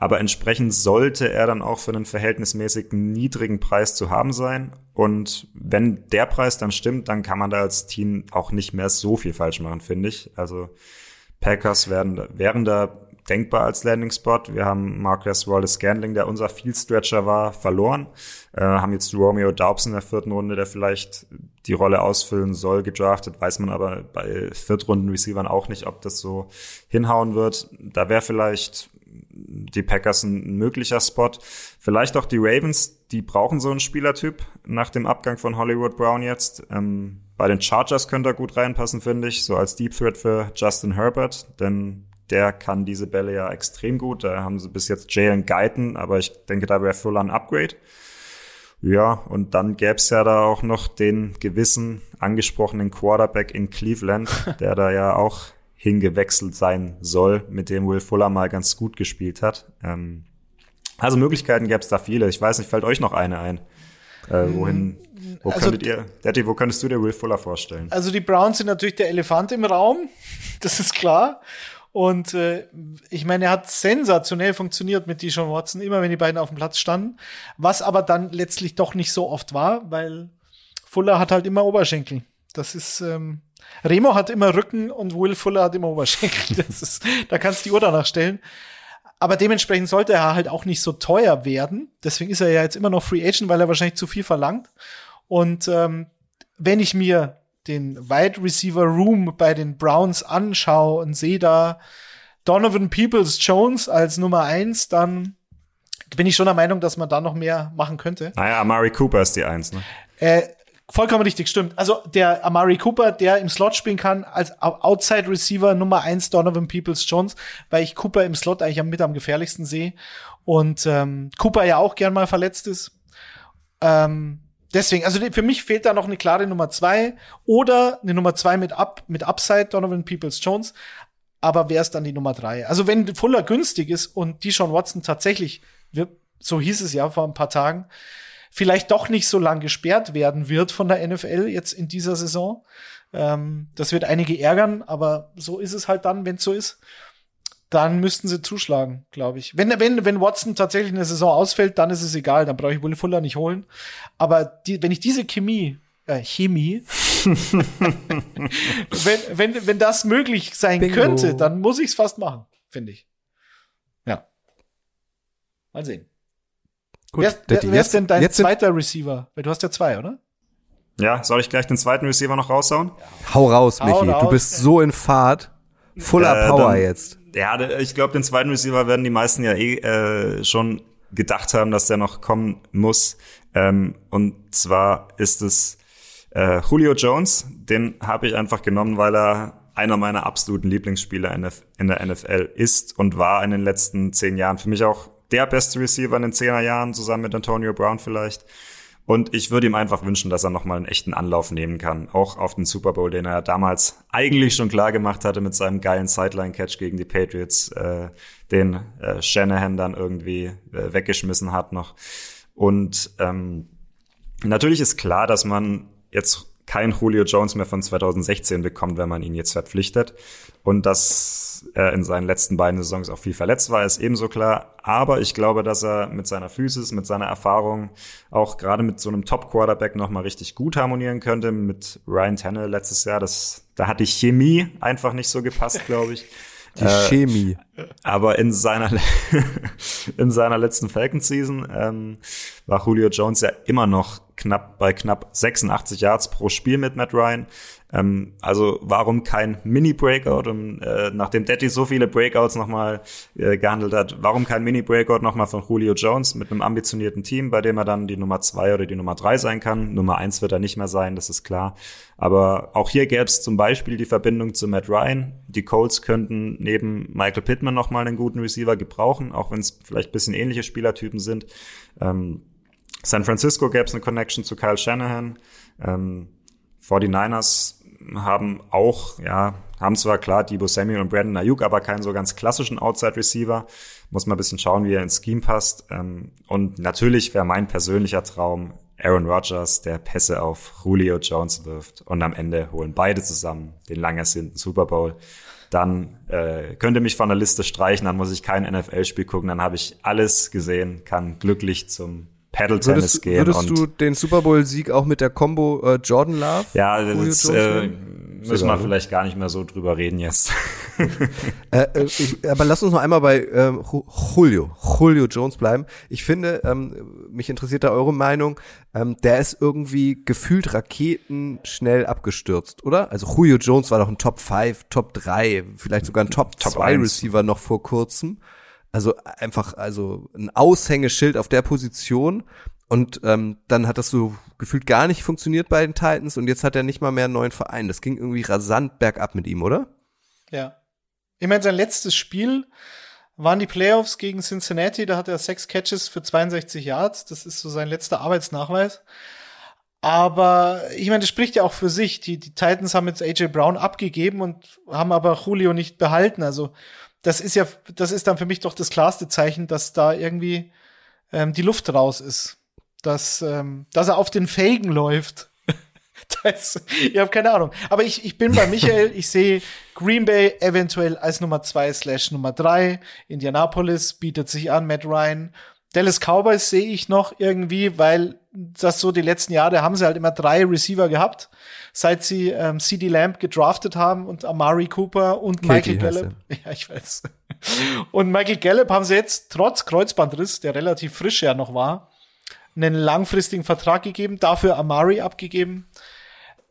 S6: Aber entsprechend sollte er dann auch für einen verhältnismäßig niedrigen Preis zu haben sein. Und wenn der Preis dann stimmt, dann kann man da als Team auch nicht mehr so viel falsch machen, finde ich. Also Packers werden, wären da denkbar als Landing Spot. Wir haben Marcus Wallace Scandling, der unser Field Stretcher war, verloren. Äh, haben jetzt Romeo Daubs in der vierten Runde, der vielleicht die Rolle ausfüllen soll, gedraftet. Weiß man aber bei Viertrunden Receivern auch nicht, ob das so hinhauen wird. Da wäre vielleicht die Packers ein möglicher Spot. Vielleicht auch die Ravens, die brauchen so einen Spielertyp nach dem Abgang von Hollywood Brown jetzt. Ähm, bei den Chargers könnte er gut reinpassen, finde ich, so als Deep Threat für Justin Herbert, denn der kann diese Bälle ja extrem gut. Da haben sie bis jetzt Jalen Guyton, aber ich denke, da wäre Fuller ein Upgrade. Ja, und dann gäbe es ja da auch noch den gewissen angesprochenen Quarterback in Cleveland, der da ja auch hingewechselt sein soll, mit dem Will Fuller mal ganz gut gespielt hat. Ähm, also Möglichkeiten gäbe es da viele. Ich weiß nicht, fällt euch noch eine ein? Äh, wohin, wo also, könntet ihr, Daddy, wo könntest du dir Will Fuller vorstellen?
S5: Also die Browns sind natürlich der Elefant im Raum, das ist klar. Und äh, ich meine, er hat sensationell funktioniert mit Deshaun Watson, immer wenn die beiden auf dem Platz standen. Was aber dann letztlich doch nicht so oft war, weil Fuller hat halt immer Oberschenkel. Das ist, ähm, Remo hat immer Rücken und Will Fuller hat immer Oberschenkel. Das ist, da kannst du die Uhr danach stellen. Aber dementsprechend sollte er halt auch nicht so teuer werden. Deswegen ist er ja jetzt immer noch Free Agent, weil er wahrscheinlich zu viel verlangt. Und ähm, wenn ich mir den Wide Receiver Room bei den Browns anschaue und sehe da Donovan Peoples Jones als Nummer eins, dann bin ich schon der Meinung, dass man da noch mehr machen könnte.
S6: Naja, Amari Cooper ist die Eins, ne?
S5: Äh, Vollkommen richtig, stimmt. Also der Amari Cooper, der im Slot spielen kann, als Outside Receiver Nummer eins Donovan Peoples Jones, weil ich Cooper im Slot eigentlich mit am gefährlichsten sehe. Und ähm, Cooper ja auch gern mal verletzt ist. Ähm, deswegen, also für mich fehlt da noch eine klare Nummer zwei oder eine Nummer zwei mit Up, mit Upside Donovan Peoples Jones. Aber wer ist dann die Nummer drei? Also wenn Fuller günstig ist und Deshaun Watson tatsächlich, so hieß es ja vor ein paar Tagen, vielleicht doch nicht so lang gesperrt werden wird von der NFL jetzt in dieser Saison. Ähm, das wird einige ärgern, aber so ist es halt dann, wenn es so ist. Dann müssten sie zuschlagen, glaube ich. Wenn, wenn, wenn Watson tatsächlich eine Saison ausfällt, dann ist es egal, dann brauche ich Will Fuller nicht holen. Aber die, wenn ich diese Chemie, äh, Chemie, wenn, wenn, wenn das möglich sein Bingo. könnte, dann muss ich es fast machen, finde ich. Ja. Mal sehen. Gut, wer, wer, wer ist denn dein zweiter Receiver? Weil du hast ja zwei, oder?
S6: Ja, soll ich gleich den zweiten Receiver noch raushauen?
S4: Ja. Hau raus, Michi. Hau raus. Du bist so in Fahrt. Fuller äh, Power dann, jetzt.
S6: Ja, ich glaube, den zweiten Receiver werden die meisten ja eh äh, schon gedacht haben, dass der noch kommen muss. Ähm, und zwar ist es äh, Julio Jones. Den habe ich einfach genommen, weil er einer meiner absoluten Lieblingsspieler in der NFL ist und war in den letzten zehn Jahren. Für mich auch der beste Receiver in den 10er Jahren, zusammen mit Antonio Brown vielleicht. Und ich würde ihm einfach wünschen, dass er nochmal einen echten Anlauf nehmen kann. Auch auf den Super Bowl, den er damals eigentlich schon klar gemacht hatte mit seinem geilen Sideline-Catch gegen die Patriots, äh, den äh, Shanahan dann irgendwie äh, weggeschmissen hat noch. Und ähm, natürlich ist klar, dass man jetzt kein Julio Jones mehr von 2016 bekommt, wenn man ihn jetzt verpflichtet. Und dass er in seinen letzten beiden Saisons auch viel verletzt war, ist ebenso klar. Aber ich glaube, dass er mit seiner Physis, mit seiner Erfahrung, auch gerade mit so einem Top-Quarterback nochmal richtig gut harmonieren könnte. Mit Ryan Tannehill letztes Jahr, das, da hat die Chemie einfach nicht so gepasst, glaube ich.
S4: Die äh, Chemie.
S6: Aber in seiner, in seiner letzten Falcon-Season ähm, war Julio Jones ja immer noch knapp bei knapp 86 Yards pro Spiel mit Matt Ryan. Ähm, also warum kein Mini-Breakout? Und, äh, nachdem Daddy so viele Breakouts nochmal äh, gehandelt hat, warum kein Mini-Breakout nochmal von Julio Jones mit einem ambitionierten Team, bei dem er dann die Nummer zwei oder die Nummer drei sein kann? Nummer eins wird er nicht mehr sein, das ist klar. Aber auch hier gäbe es zum Beispiel die Verbindung zu Matt Ryan. Die Colts könnten neben Michael Pittman nochmal einen guten Receiver gebrauchen, auch wenn es vielleicht bisschen ähnliche Spielertypen sind. Ähm, San Francisco gäbe es eine Connection zu Kyle Shanahan. Ähm, 49ers haben auch, ja, haben zwar klar Debo Samuel und Brandon Ayuk, aber keinen so ganz klassischen Outside Receiver. Muss man ein bisschen schauen, wie er ins Scheme passt. Ähm, und natürlich wäre mein persönlicher Traum Aaron Rodgers, der Pässe auf Julio Jones wirft. Und am Ende holen beide zusammen den lang ersehnten Super Bowl. Dann äh, könnte mich von der Liste streichen, dann muss ich kein NFL-Spiel gucken, dann habe ich alles gesehen, kann glücklich zum Paddle Tennis gehen.
S4: Würdest du den Super Bowl Sieg auch mit der Combo äh, Jordan Love?
S6: Ja, das äh, müssen wir vielleicht gar nicht mehr so drüber reden jetzt.
S4: äh, äh, ich, aber lass uns noch einmal bei ähm, Julio, Julio Jones bleiben. Ich finde, ähm, mich interessiert da eure Meinung. Ähm, der ist irgendwie gefühlt raketenschnell abgestürzt, oder? Also Julio Jones war doch ein Top 5, Top 3, vielleicht sogar ein Top 2 Receiver noch vor kurzem. Also einfach, also ein Aushängeschild auf der Position. Und ähm, dann hat das so gefühlt gar nicht funktioniert bei den Titans und jetzt hat er nicht mal mehr einen neuen Verein. Das ging irgendwie rasant bergab mit ihm, oder?
S5: Ja. Ich meine, sein letztes Spiel waren die Playoffs gegen Cincinnati. Da hat er sechs Catches für 62 Yards. Das ist so sein letzter Arbeitsnachweis. Aber ich meine, das spricht ja auch für sich. Die, die Titans haben jetzt AJ Brown abgegeben und haben aber Julio nicht behalten. Also das ist ja, das ist dann für mich doch das klarste Zeichen, dass da irgendwie ähm, die Luft raus ist. Dass, ähm, dass er auf den Felgen läuft. das, ich habe keine Ahnung. Aber ich, ich bin bei Michael, ich sehe Green Bay eventuell als Nummer zwei slash Nummer drei. Indianapolis bietet sich an, Matt Ryan. Dallas Cowboys sehe ich noch irgendwie, weil das so die letzten Jahre haben sie halt immer drei Receiver gehabt, seit sie ähm, CD Lamb gedraftet haben und Amari Cooper und Michael Gallup. Ja, ich weiß. Und Michael Gallup haben sie jetzt trotz Kreuzbandriss, der relativ frisch ja noch war, einen langfristigen Vertrag gegeben, dafür Amari abgegeben.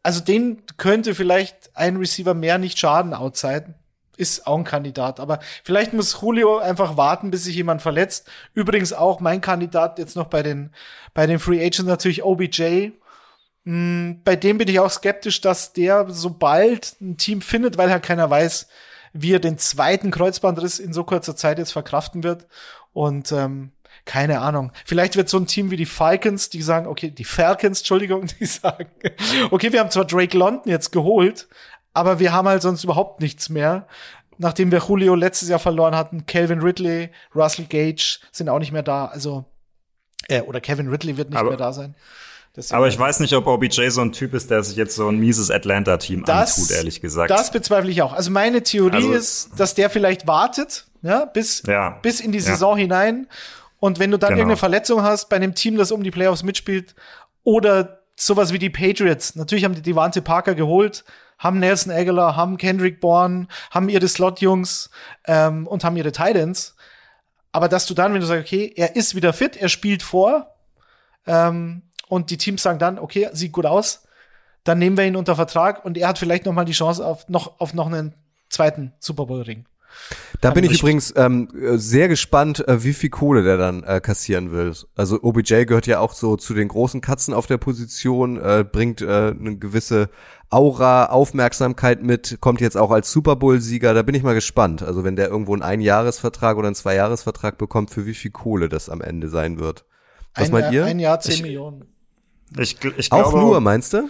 S5: Also den könnte vielleicht ein Receiver mehr nicht schaden outside ist auch ein Kandidat. Aber vielleicht muss Julio einfach warten, bis sich jemand verletzt. Übrigens auch mein Kandidat jetzt noch bei den, bei den Free Agents natürlich OBJ. Hm, bei dem bin ich auch skeptisch, dass der sobald ein Team findet, weil halt keiner weiß, wie er den zweiten Kreuzbandriss in so kurzer Zeit jetzt verkraften wird. Und ähm, keine Ahnung. Vielleicht wird so ein Team wie die Falcons, die sagen, okay, die Falcons, Entschuldigung, die sagen, okay, wir haben zwar Drake London jetzt geholt, aber wir haben halt sonst überhaupt nichts mehr. Nachdem wir Julio letztes Jahr verloren hatten, Calvin Ridley, Russell Gage sind auch nicht mehr da. Also, äh, oder Kevin Ridley wird nicht aber, mehr da sein.
S6: Deswegen aber ich weiß nicht, ob OBJ so ein Typ ist, der sich jetzt so ein mieses Atlanta-Team antut, ehrlich gesagt.
S5: Das bezweifle ich auch. Also meine Theorie also, ist, dass der vielleicht wartet, ja, bis, ja, bis in die Saison ja. hinein. Und wenn du dann genau. irgendeine Verletzung hast bei einem Team, das um die Playoffs mitspielt, oder sowas wie die Patriots, natürlich haben die Devante Parker geholt, haben Nelson Aguilar, haben Kendrick Bourne, haben ihre Slot-Jungs ähm, und haben ihre Titans. Aber dass du dann, wenn du sagst, okay, er ist wieder fit, er spielt vor, ähm, und die Teams sagen dann, okay, sieht gut aus, dann nehmen wir ihn unter Vertrag und er hat vielleicht noch mal die Chance auf noch, auf noch einen zweiten Super Bowl-Ring.
S4: Da bin ich übrigens ähm, sehr gespannt, äh, wie viel Kohle der dann äh, kassieren will. Also OBJ gehört ja auch so zu den großen Katzen auf der Position, äh, bringt äh, eine gewisse Aura, Aufmerksamkeit mit, kommt jetzt auch als Super Bowl-Sieger. Da bin ich mal gespannt. Also wenn der irgendwo einen Einjahresvertrag oder einen Zweijahresvertrag bekommt, für wie viel Kohle das am Ende sein wird. Was
S5: ein,
S4: meint ihr?
S5: Ein Jahr, zehn ich, Millionen.
S6: Ich, ich glaube,
S4: auch nur, meinst du?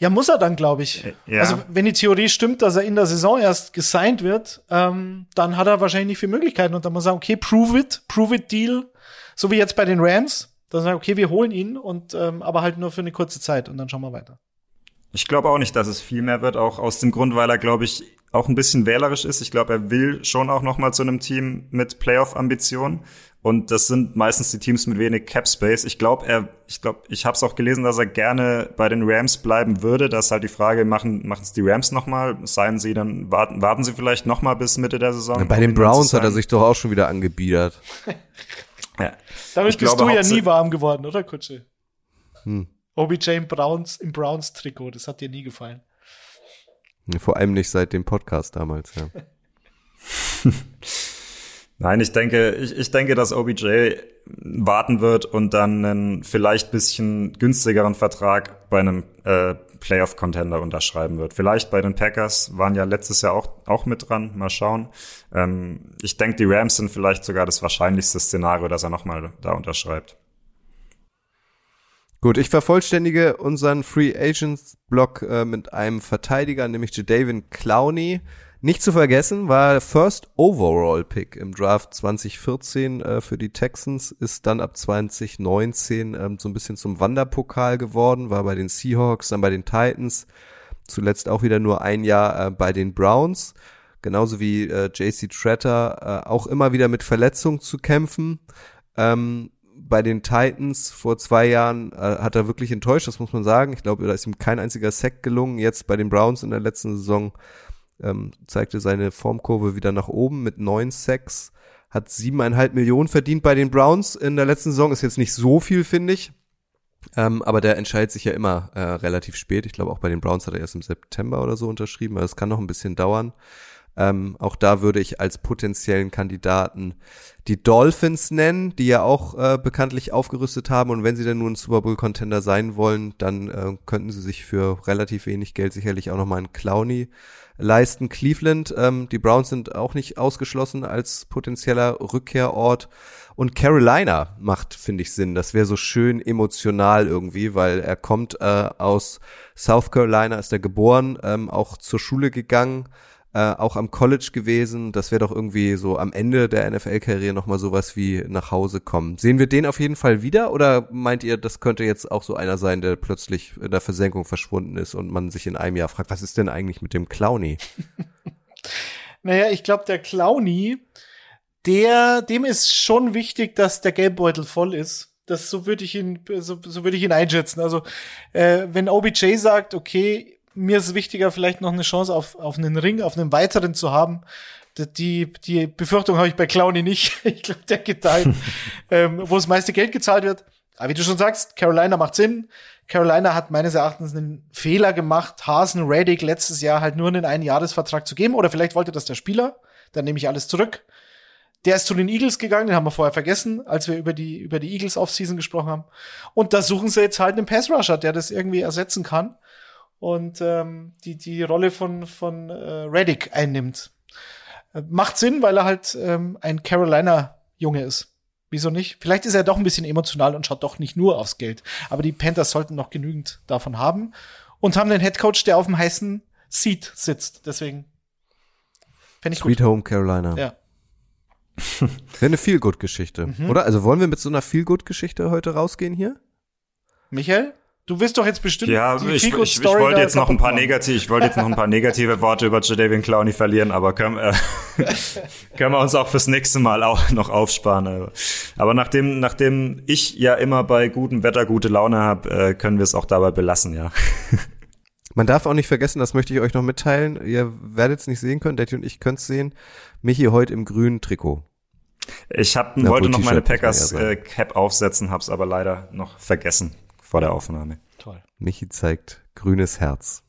S5: Ja, muss er dann, glaube ich. Ja. Also wenn die Theorie stimmt, dass er in der Saison erst gesigned wird, ähm, dann hat er wahrscheinlich nicht viele Möglichkeiten und dann muss er sagen, okay, prove it, prove it Deal, so wie jetzt bei den Rams. Dann sagen, okay, wir holen ihn und ähm, aber halt nur für eine kurze Zeit und dann schauen wir weiter.
S6: Ich glaube auch nicht, dass es viel mehr wird, auch aus dem Grund, weil er, glaube ich, auch ein bisschen wählerisch ist. Ich glaube, er will schon auch noch mal zu einem Team mit Playoff-Ambitionen. Und das sind meistens die Teams mit wenig Cap Space. Ich glaube, er, ich glaube, ich habe es auch gelesen, dass er gerne bei den Rams bleiben würde. Das ist halt die Frage, machen machen es die Rams nochmal? Seien sie dann, warten, warten sie vielleicht nochmal bis Mitte der Saison? Ja,
S4: bei den Browns hat er sich doch auch schon wieder angebiedert.
S5: ja. Damit ich bist du ja nie warm geworden, oder Kutsche?
S4: Hm.
S5: OBJ im Browns, im Browns Trikot, das hat dir nie gefallen.
S4: Vor allem nicht seit dem Podcast damals, ja.
S6: Nein, ich denke, ich, ich denke, dass OBJ warten wird und dann einen vielleicht bisschen günstigeren Vertrag bei einem äh, Playoff-Contender unterschreiben wird. Vielleicht bei den Packers waren ja letztes Jahr auch, auch mit dran. Mal schauen. Ähm, ich denke, die Rams sind vielleicht sogar das wahrscheinlichste Szenario, dass er nochmal da unterschreibt.
S4: Gut, ich vervollständige unseren Free Agents Block äh, mit einem Verteidiger, nämlich Jadavion Clowney. Nicht zu vergessen war First Overall Pick im Draft 2014 äh, für die Texans, ist dann ab 2019 ähm, so ein bisschen zum Wanderpokal geworden, war bei den Seahawks, dann bei den Titans, zuletzt auch wieder nur ein Jahr äh, bei den Browns, genauso wie äh, JC Tretter, äh, auch immer wieder mit Verletzungen zu kämpfen. Ähm, bei den Titans vor zwei Jahren äh, hat er wirklich enttäuscht, das muss man sagen. Ich glaube, da ist ihm kein einziger Sack gelungen. Jetzt bei den Browns in der letzten Saison ähm, zeigte seine Formkurve wieder nach oben mit neun Sacks, hat siebeneinhalb Millionen verdient bei den Browns in der letzten Saison, ist jetzt nicht so viel, finde ich. Ähm, aber der entscheidet sich ja immer äh, relativ spät. Ich glaube, auch bei den Browns hat er erst im September oder so unterschrieben, aber es kann noch ein bisschen dauern. Ähm, auch da würde ich als potenziellen Kandidaten die Dolphins nennen, die ja auch äh, bekanntlich aufgerüstet haben. Und wenn sie dann nur ein Super Bowl Contender sein wollen, dann äh, könnten sie sich für relativ wenig Geld sicherlich auch nochmal einen Clowny leisten. Cleveland, ähm, die Browns sind auch nicht ausgeschlossen als potenzieller Rückkehrort. Und Carolina macht, finde ich, Sinn. Das wäre so schön emotional irgendwie, weil er kommt äh, aus South Carolina, ist er geboren, ähm, auch zur Schule gegangen äh, auch am College gewesen. Das wäre doch irgendwie so am Ende der NFL-Karriere nochmal sowas wie nach Hause kommen. Sehen wir den auf jeden Fall wieder oder meint ihr, das könnte jetzt auch so einer sein, der plötzlich in der Versenkung verschwunden ist und man sich in einem Jahr fragt, was ist denn eigentlich mit dem Clowny?
S5: naja, ich glaube, der Clowny, der, dem ist schon wichtig, dass der Geldbeutel voll ist. Das so würde ich ihn, so, so würde ich ihn einschätzen. Also äh, wenn OBJ sagt, okay, mir ist es wichtiger, vielleicht noch eine Chance auf, auf einen Ring, auf einen weiteren zu haben. Die, die Befürchtung habe ich bei Clowny nicht. Ich glaube, der geht dahin, ähm, wo das meiste Geld gezahlt wird. Aber wie du schon sagst, Carolina macht Sinn. Carolina hat meines Erachtens einen Fehler gemacht, Hasen Reddick letztes Jahr halt nur einen Einjahresvertrag zu geben. Oder vielleicht wollte das der Spieler. Dann nehme ich alles zurück. Der ist zu den Eagles gegangen, den haben wir vorher vergessen, als wir über die, über die Eagles Offseason gesprochen haben. Und da suchen sie jetzt halt einen Pass Rusher, der das irgendwie ersetzen kann und ähm, die, die Rolle von, von äh, Reddick einnimmt. Äh, macht Sinn, weil er halt ähm, ein Carolina-Junge ist. Wieso nicht? Vielleicht ist er doch ein bisschen emotional und schaut doch nicht nur aufs Geld. Aber die Panthers sollten noch genügend davon haben und haben den Headcoach, der auf dem heißen Seat sitzt. Deswegen
S4: fände ich Sweet gut. Home Carolina.
S5: Ja.
S4: Wäre eine Feel-Good-Geschichte, mhm. oder? Also wollen wir mit so einer Feel-Good-Geschichte heute rausgehen hier?
S5: Michael? Du wirst doch jetzt bestimmt
S6: ja, die ich, ich, ich wollte jetzt noch ein paar negative, ich wollte jetzt noch ein paar negative Worte über Jadavian Clowney verlieren, aber können, äh, können wir uns auch fürs nächste Mal auch noch aufsparen. Aber nachdem, nachdem ich ja immer bei gutem Wetter gute Laune habe, äh, können wir es auch dabei belassen, ja.
S4: Man darf auch nicht vergessen, das möchte ich euch noch mitteilen. Ihr werdet es nicht sehen können, Daddy und ich könnt es sehen. Michi heute im grünen Trikot.
S6: Ich hab, wollte noch meine Packers äh, Cap aufsetzen, hab's aber leider noch vergessen vor der Aufnahme.
S4: Toll. Michi zeigt grünes Herz.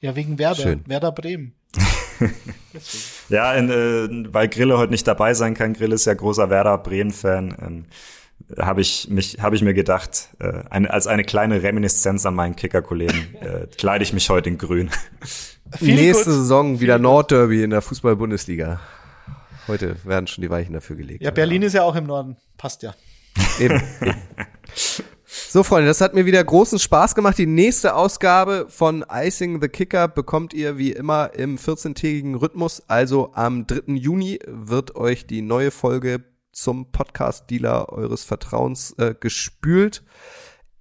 S5: Ja, wegen Werder. Schön. Werder Bremen.
S6: ja, in, äh, weil Grille heute nicht dabei sein kann. Grille ist ja großer Werder Bremen-Fan. Ähm, habe ich mich habe ich mir gedacht äh, eine, als eine kleine Reminiszenz an meinen Kicker-Kollegen äh, kleide ich mich heute in Grün.
S4: Nächste gut. Saison wieder Nordderby in der Fußball-Bundesliga. Heute werden schon die Weichen dafür gelegt.
S5: Ja, Berlin ist ja auch im Norden. Passt ja.
S4: Eben. eben. So, Freunde, das hat mir wieder großen Spaß gemacht. Die nächste Ausgabe von Icing the Kicker bekommt ihr wie immer im 14-tägigen Rhythmus. Also am 3. Juni wird euch die neue Folge zum Podcast-Dealer eures Vertrauens äh, gespült.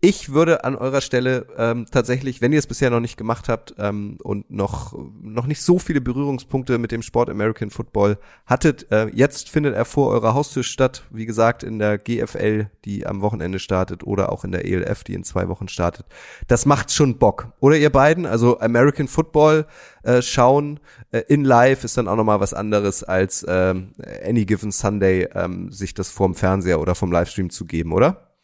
S4: Ich würde an eurer Stelle ähm, tatsächlich, wenn ihr es bisher noch nicht gemacht habt ähm, und noch, noch nicht so viele Berührungspunkte mit dem Sport American Football hattet, äh, jetzt findet er vor eurer Haustür statt. Wie gesagt, in der GFL, die am Wochenende startet, oder auch in der ELF, die in zwei Wochen startet. Das macht schon Bock. Oder ihr beiden, also American Football äh, schauen äh, in Live ist dann auch nochmal was anderes als ähm, Any Given Sunday ähm, sich das vorm Fernseher oder vom Livestream zu geben, oder?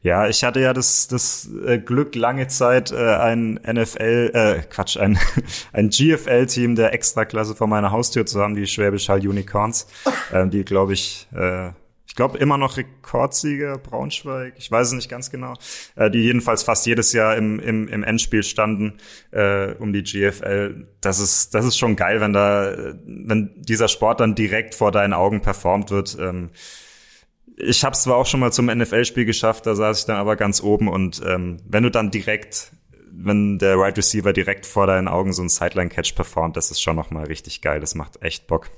S6: Ja, ich hatte ja das, das äh, Glück, lange Zeit äh, ein NFL, äh, Quatsch, ein, ein GFL-Team der Extraklasse vor meiner Haustür zu haben, die Schwäbisch Hall Unicorns, äh, die, glaube ich, äh, ich glaube immer noch Rekordsieger Braunschweig, ich weiß es nicht ganz genau, äh, die jedenfalls fast jedes Jahr im, im, im Endspiel standen äh, um die GFL. Das ist, das ist schon geil, wenn da, wenn dieser Sport dann direkt vor deinen Augen performt wird. Ähm, ich habe es zwar auch schon mal zum NFL-Spiel geschafft, da saß ich dann aber ganz oben und ähm, wenn du dann direkt, wenn der Wide right Receiver direkt vor deinen Augen so einen Sideline-Catch performt, das ist schon nochmal richtig geil. Das macht echt Bock.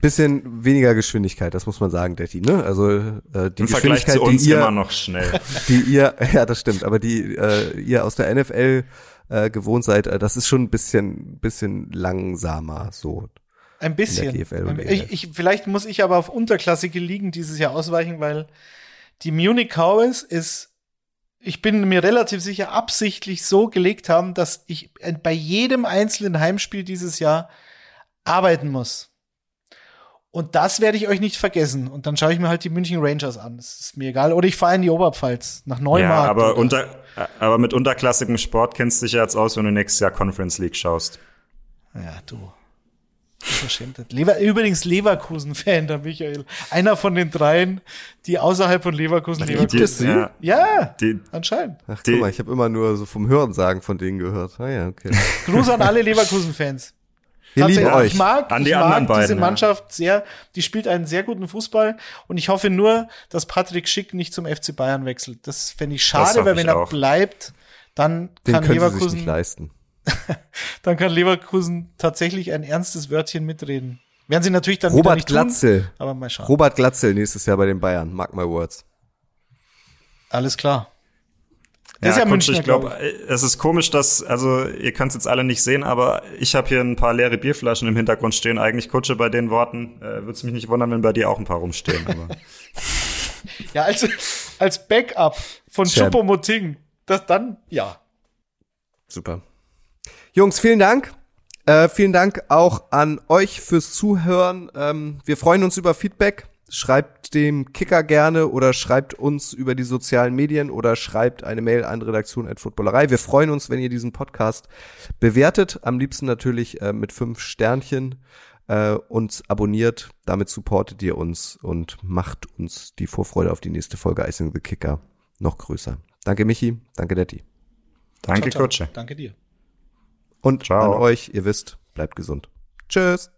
S4: Bisschen weniger Geschwindigkeit, das muss man sagen, Detti, ne? Also äh, die
S6: Im Vergleich
S4: Geschwindigkeit,
S6: zu uns
S4: die ihr,
S6: immer noch schnell.
S4: die ihr, ja, das stimmt, aber die äh, ihr aus der NFL äh, gewohnt seid, äh, das ist schon ein bisschen, bisschen langsamer so.
S5: Ein bisschen. Ich, ich, vielleicht muss ich aber auf unterklassige Ligen dieses Jahr ausweichen, weil die Munich Cowboys ist, ich bin mir relativ sicher, absichtlich so gelegt haben, dass ich bei jedem einzelnen Heimspiel dieses Jahr arbeiten muss. Und das werde ich euch nicht vergessen. Und dann schaue ich mir halt die München Rangers an. Das ist mir egal. Oder ich fahre in die Oberpfalz nach Neumarkt.
S6: Ja, aber, unter, aber mit unterklassigem Sport kennst du dich ja jetzt aus, wenn du nächstes Jahr Conference League schaust.
S5: Ja, du. Unverschämtheit. Lever Übrigens Leverkusen-Fan, der Michael. Einer von den dreien, die außerhalb von Leverkusen
S4: Gibt es sie?
S6: Ja,
S5: Ja,
S6: die,
S5: anscheinend.
S4: Ach
S6: Die-
S4: guck mal, ich habe immer nur so vom Hörensagen von denen gehört. Ah ja, okay.
S5: Gruß an alle Leverkusen-Fans.
S4: Wir lieben euch.
S5: Ich mag,
S6: An die
S5: ich mag
S6: anderen beiden,
S5: diese
S6: ja.
S5: Mannschaft sehr. Die spielt einen sehr guten Fußball und ich hoffe nur, dass Patrick Schick nicht zum FC Bayern wechselt. Das fände ich schade, weil wenn er
S6: auch.
S5: bleibt, dann
S4: Den
S5: kann
S4: können sie sich nicht
S5: Leverkusen,
S4: leisten.
S5: dann kann Leverkusen tatsächlich ein ernstes Wörtchen mitreden. Werden sie natürlich dann
S4: Robert
S5: nicht tun,
S4: Glatzel.
S5: aber mal schauen.
S4: Robert Glatzel nächstes Jahr bei den Bayern. Mark my words.
S5: Alles klar. Das
S6: ja,
S5: ist ja Münchner,
S6: ich glaube,
S5: glaub
S6: es ist komisch, dass, also ihr könnt es jetzt alle nicht sehen, aber ich habe hier ein paar leere Bierflaschen im Hintergrund stehen. Eigentlich Kutsche bei den Worten. Äh, Würde es mich nicht wundern, wenn bei dir auch ein paar rumstehen. Aber
S5: Ja, als, als Backup von
S4: Champ.
S5: Choupo-Moting. Das dann, ja.
S4: Super. Jungs, vielen Dank. Äh, vielen Dank auch an euch fürs Zuhören. Ähm, wir freuen uns über Feedback. Schreibt dem Kicker gerne oder schreibt uns über die sozialen Medien oder schreibt eine Mail an redaktion.footballerei. Wir freuen uns, wenn ihr diesen Podcast bewertet. Am liebsten natürlich äh, mit fünf Sternchen äh, uns abonniert. Damit supportet ihr uns und macht uns die Vorfreude auf die nächste Folge Icing the Kicker noch größer. Danke Michi, danke Detti.
S6: danke,
S5: Ciao, ciao.
S6: Kutsche.
S5: Danke dir.
S4: Und
S6: Ciao.
S4: an euch, ihr wisst, bleibt gesund. Tschüss.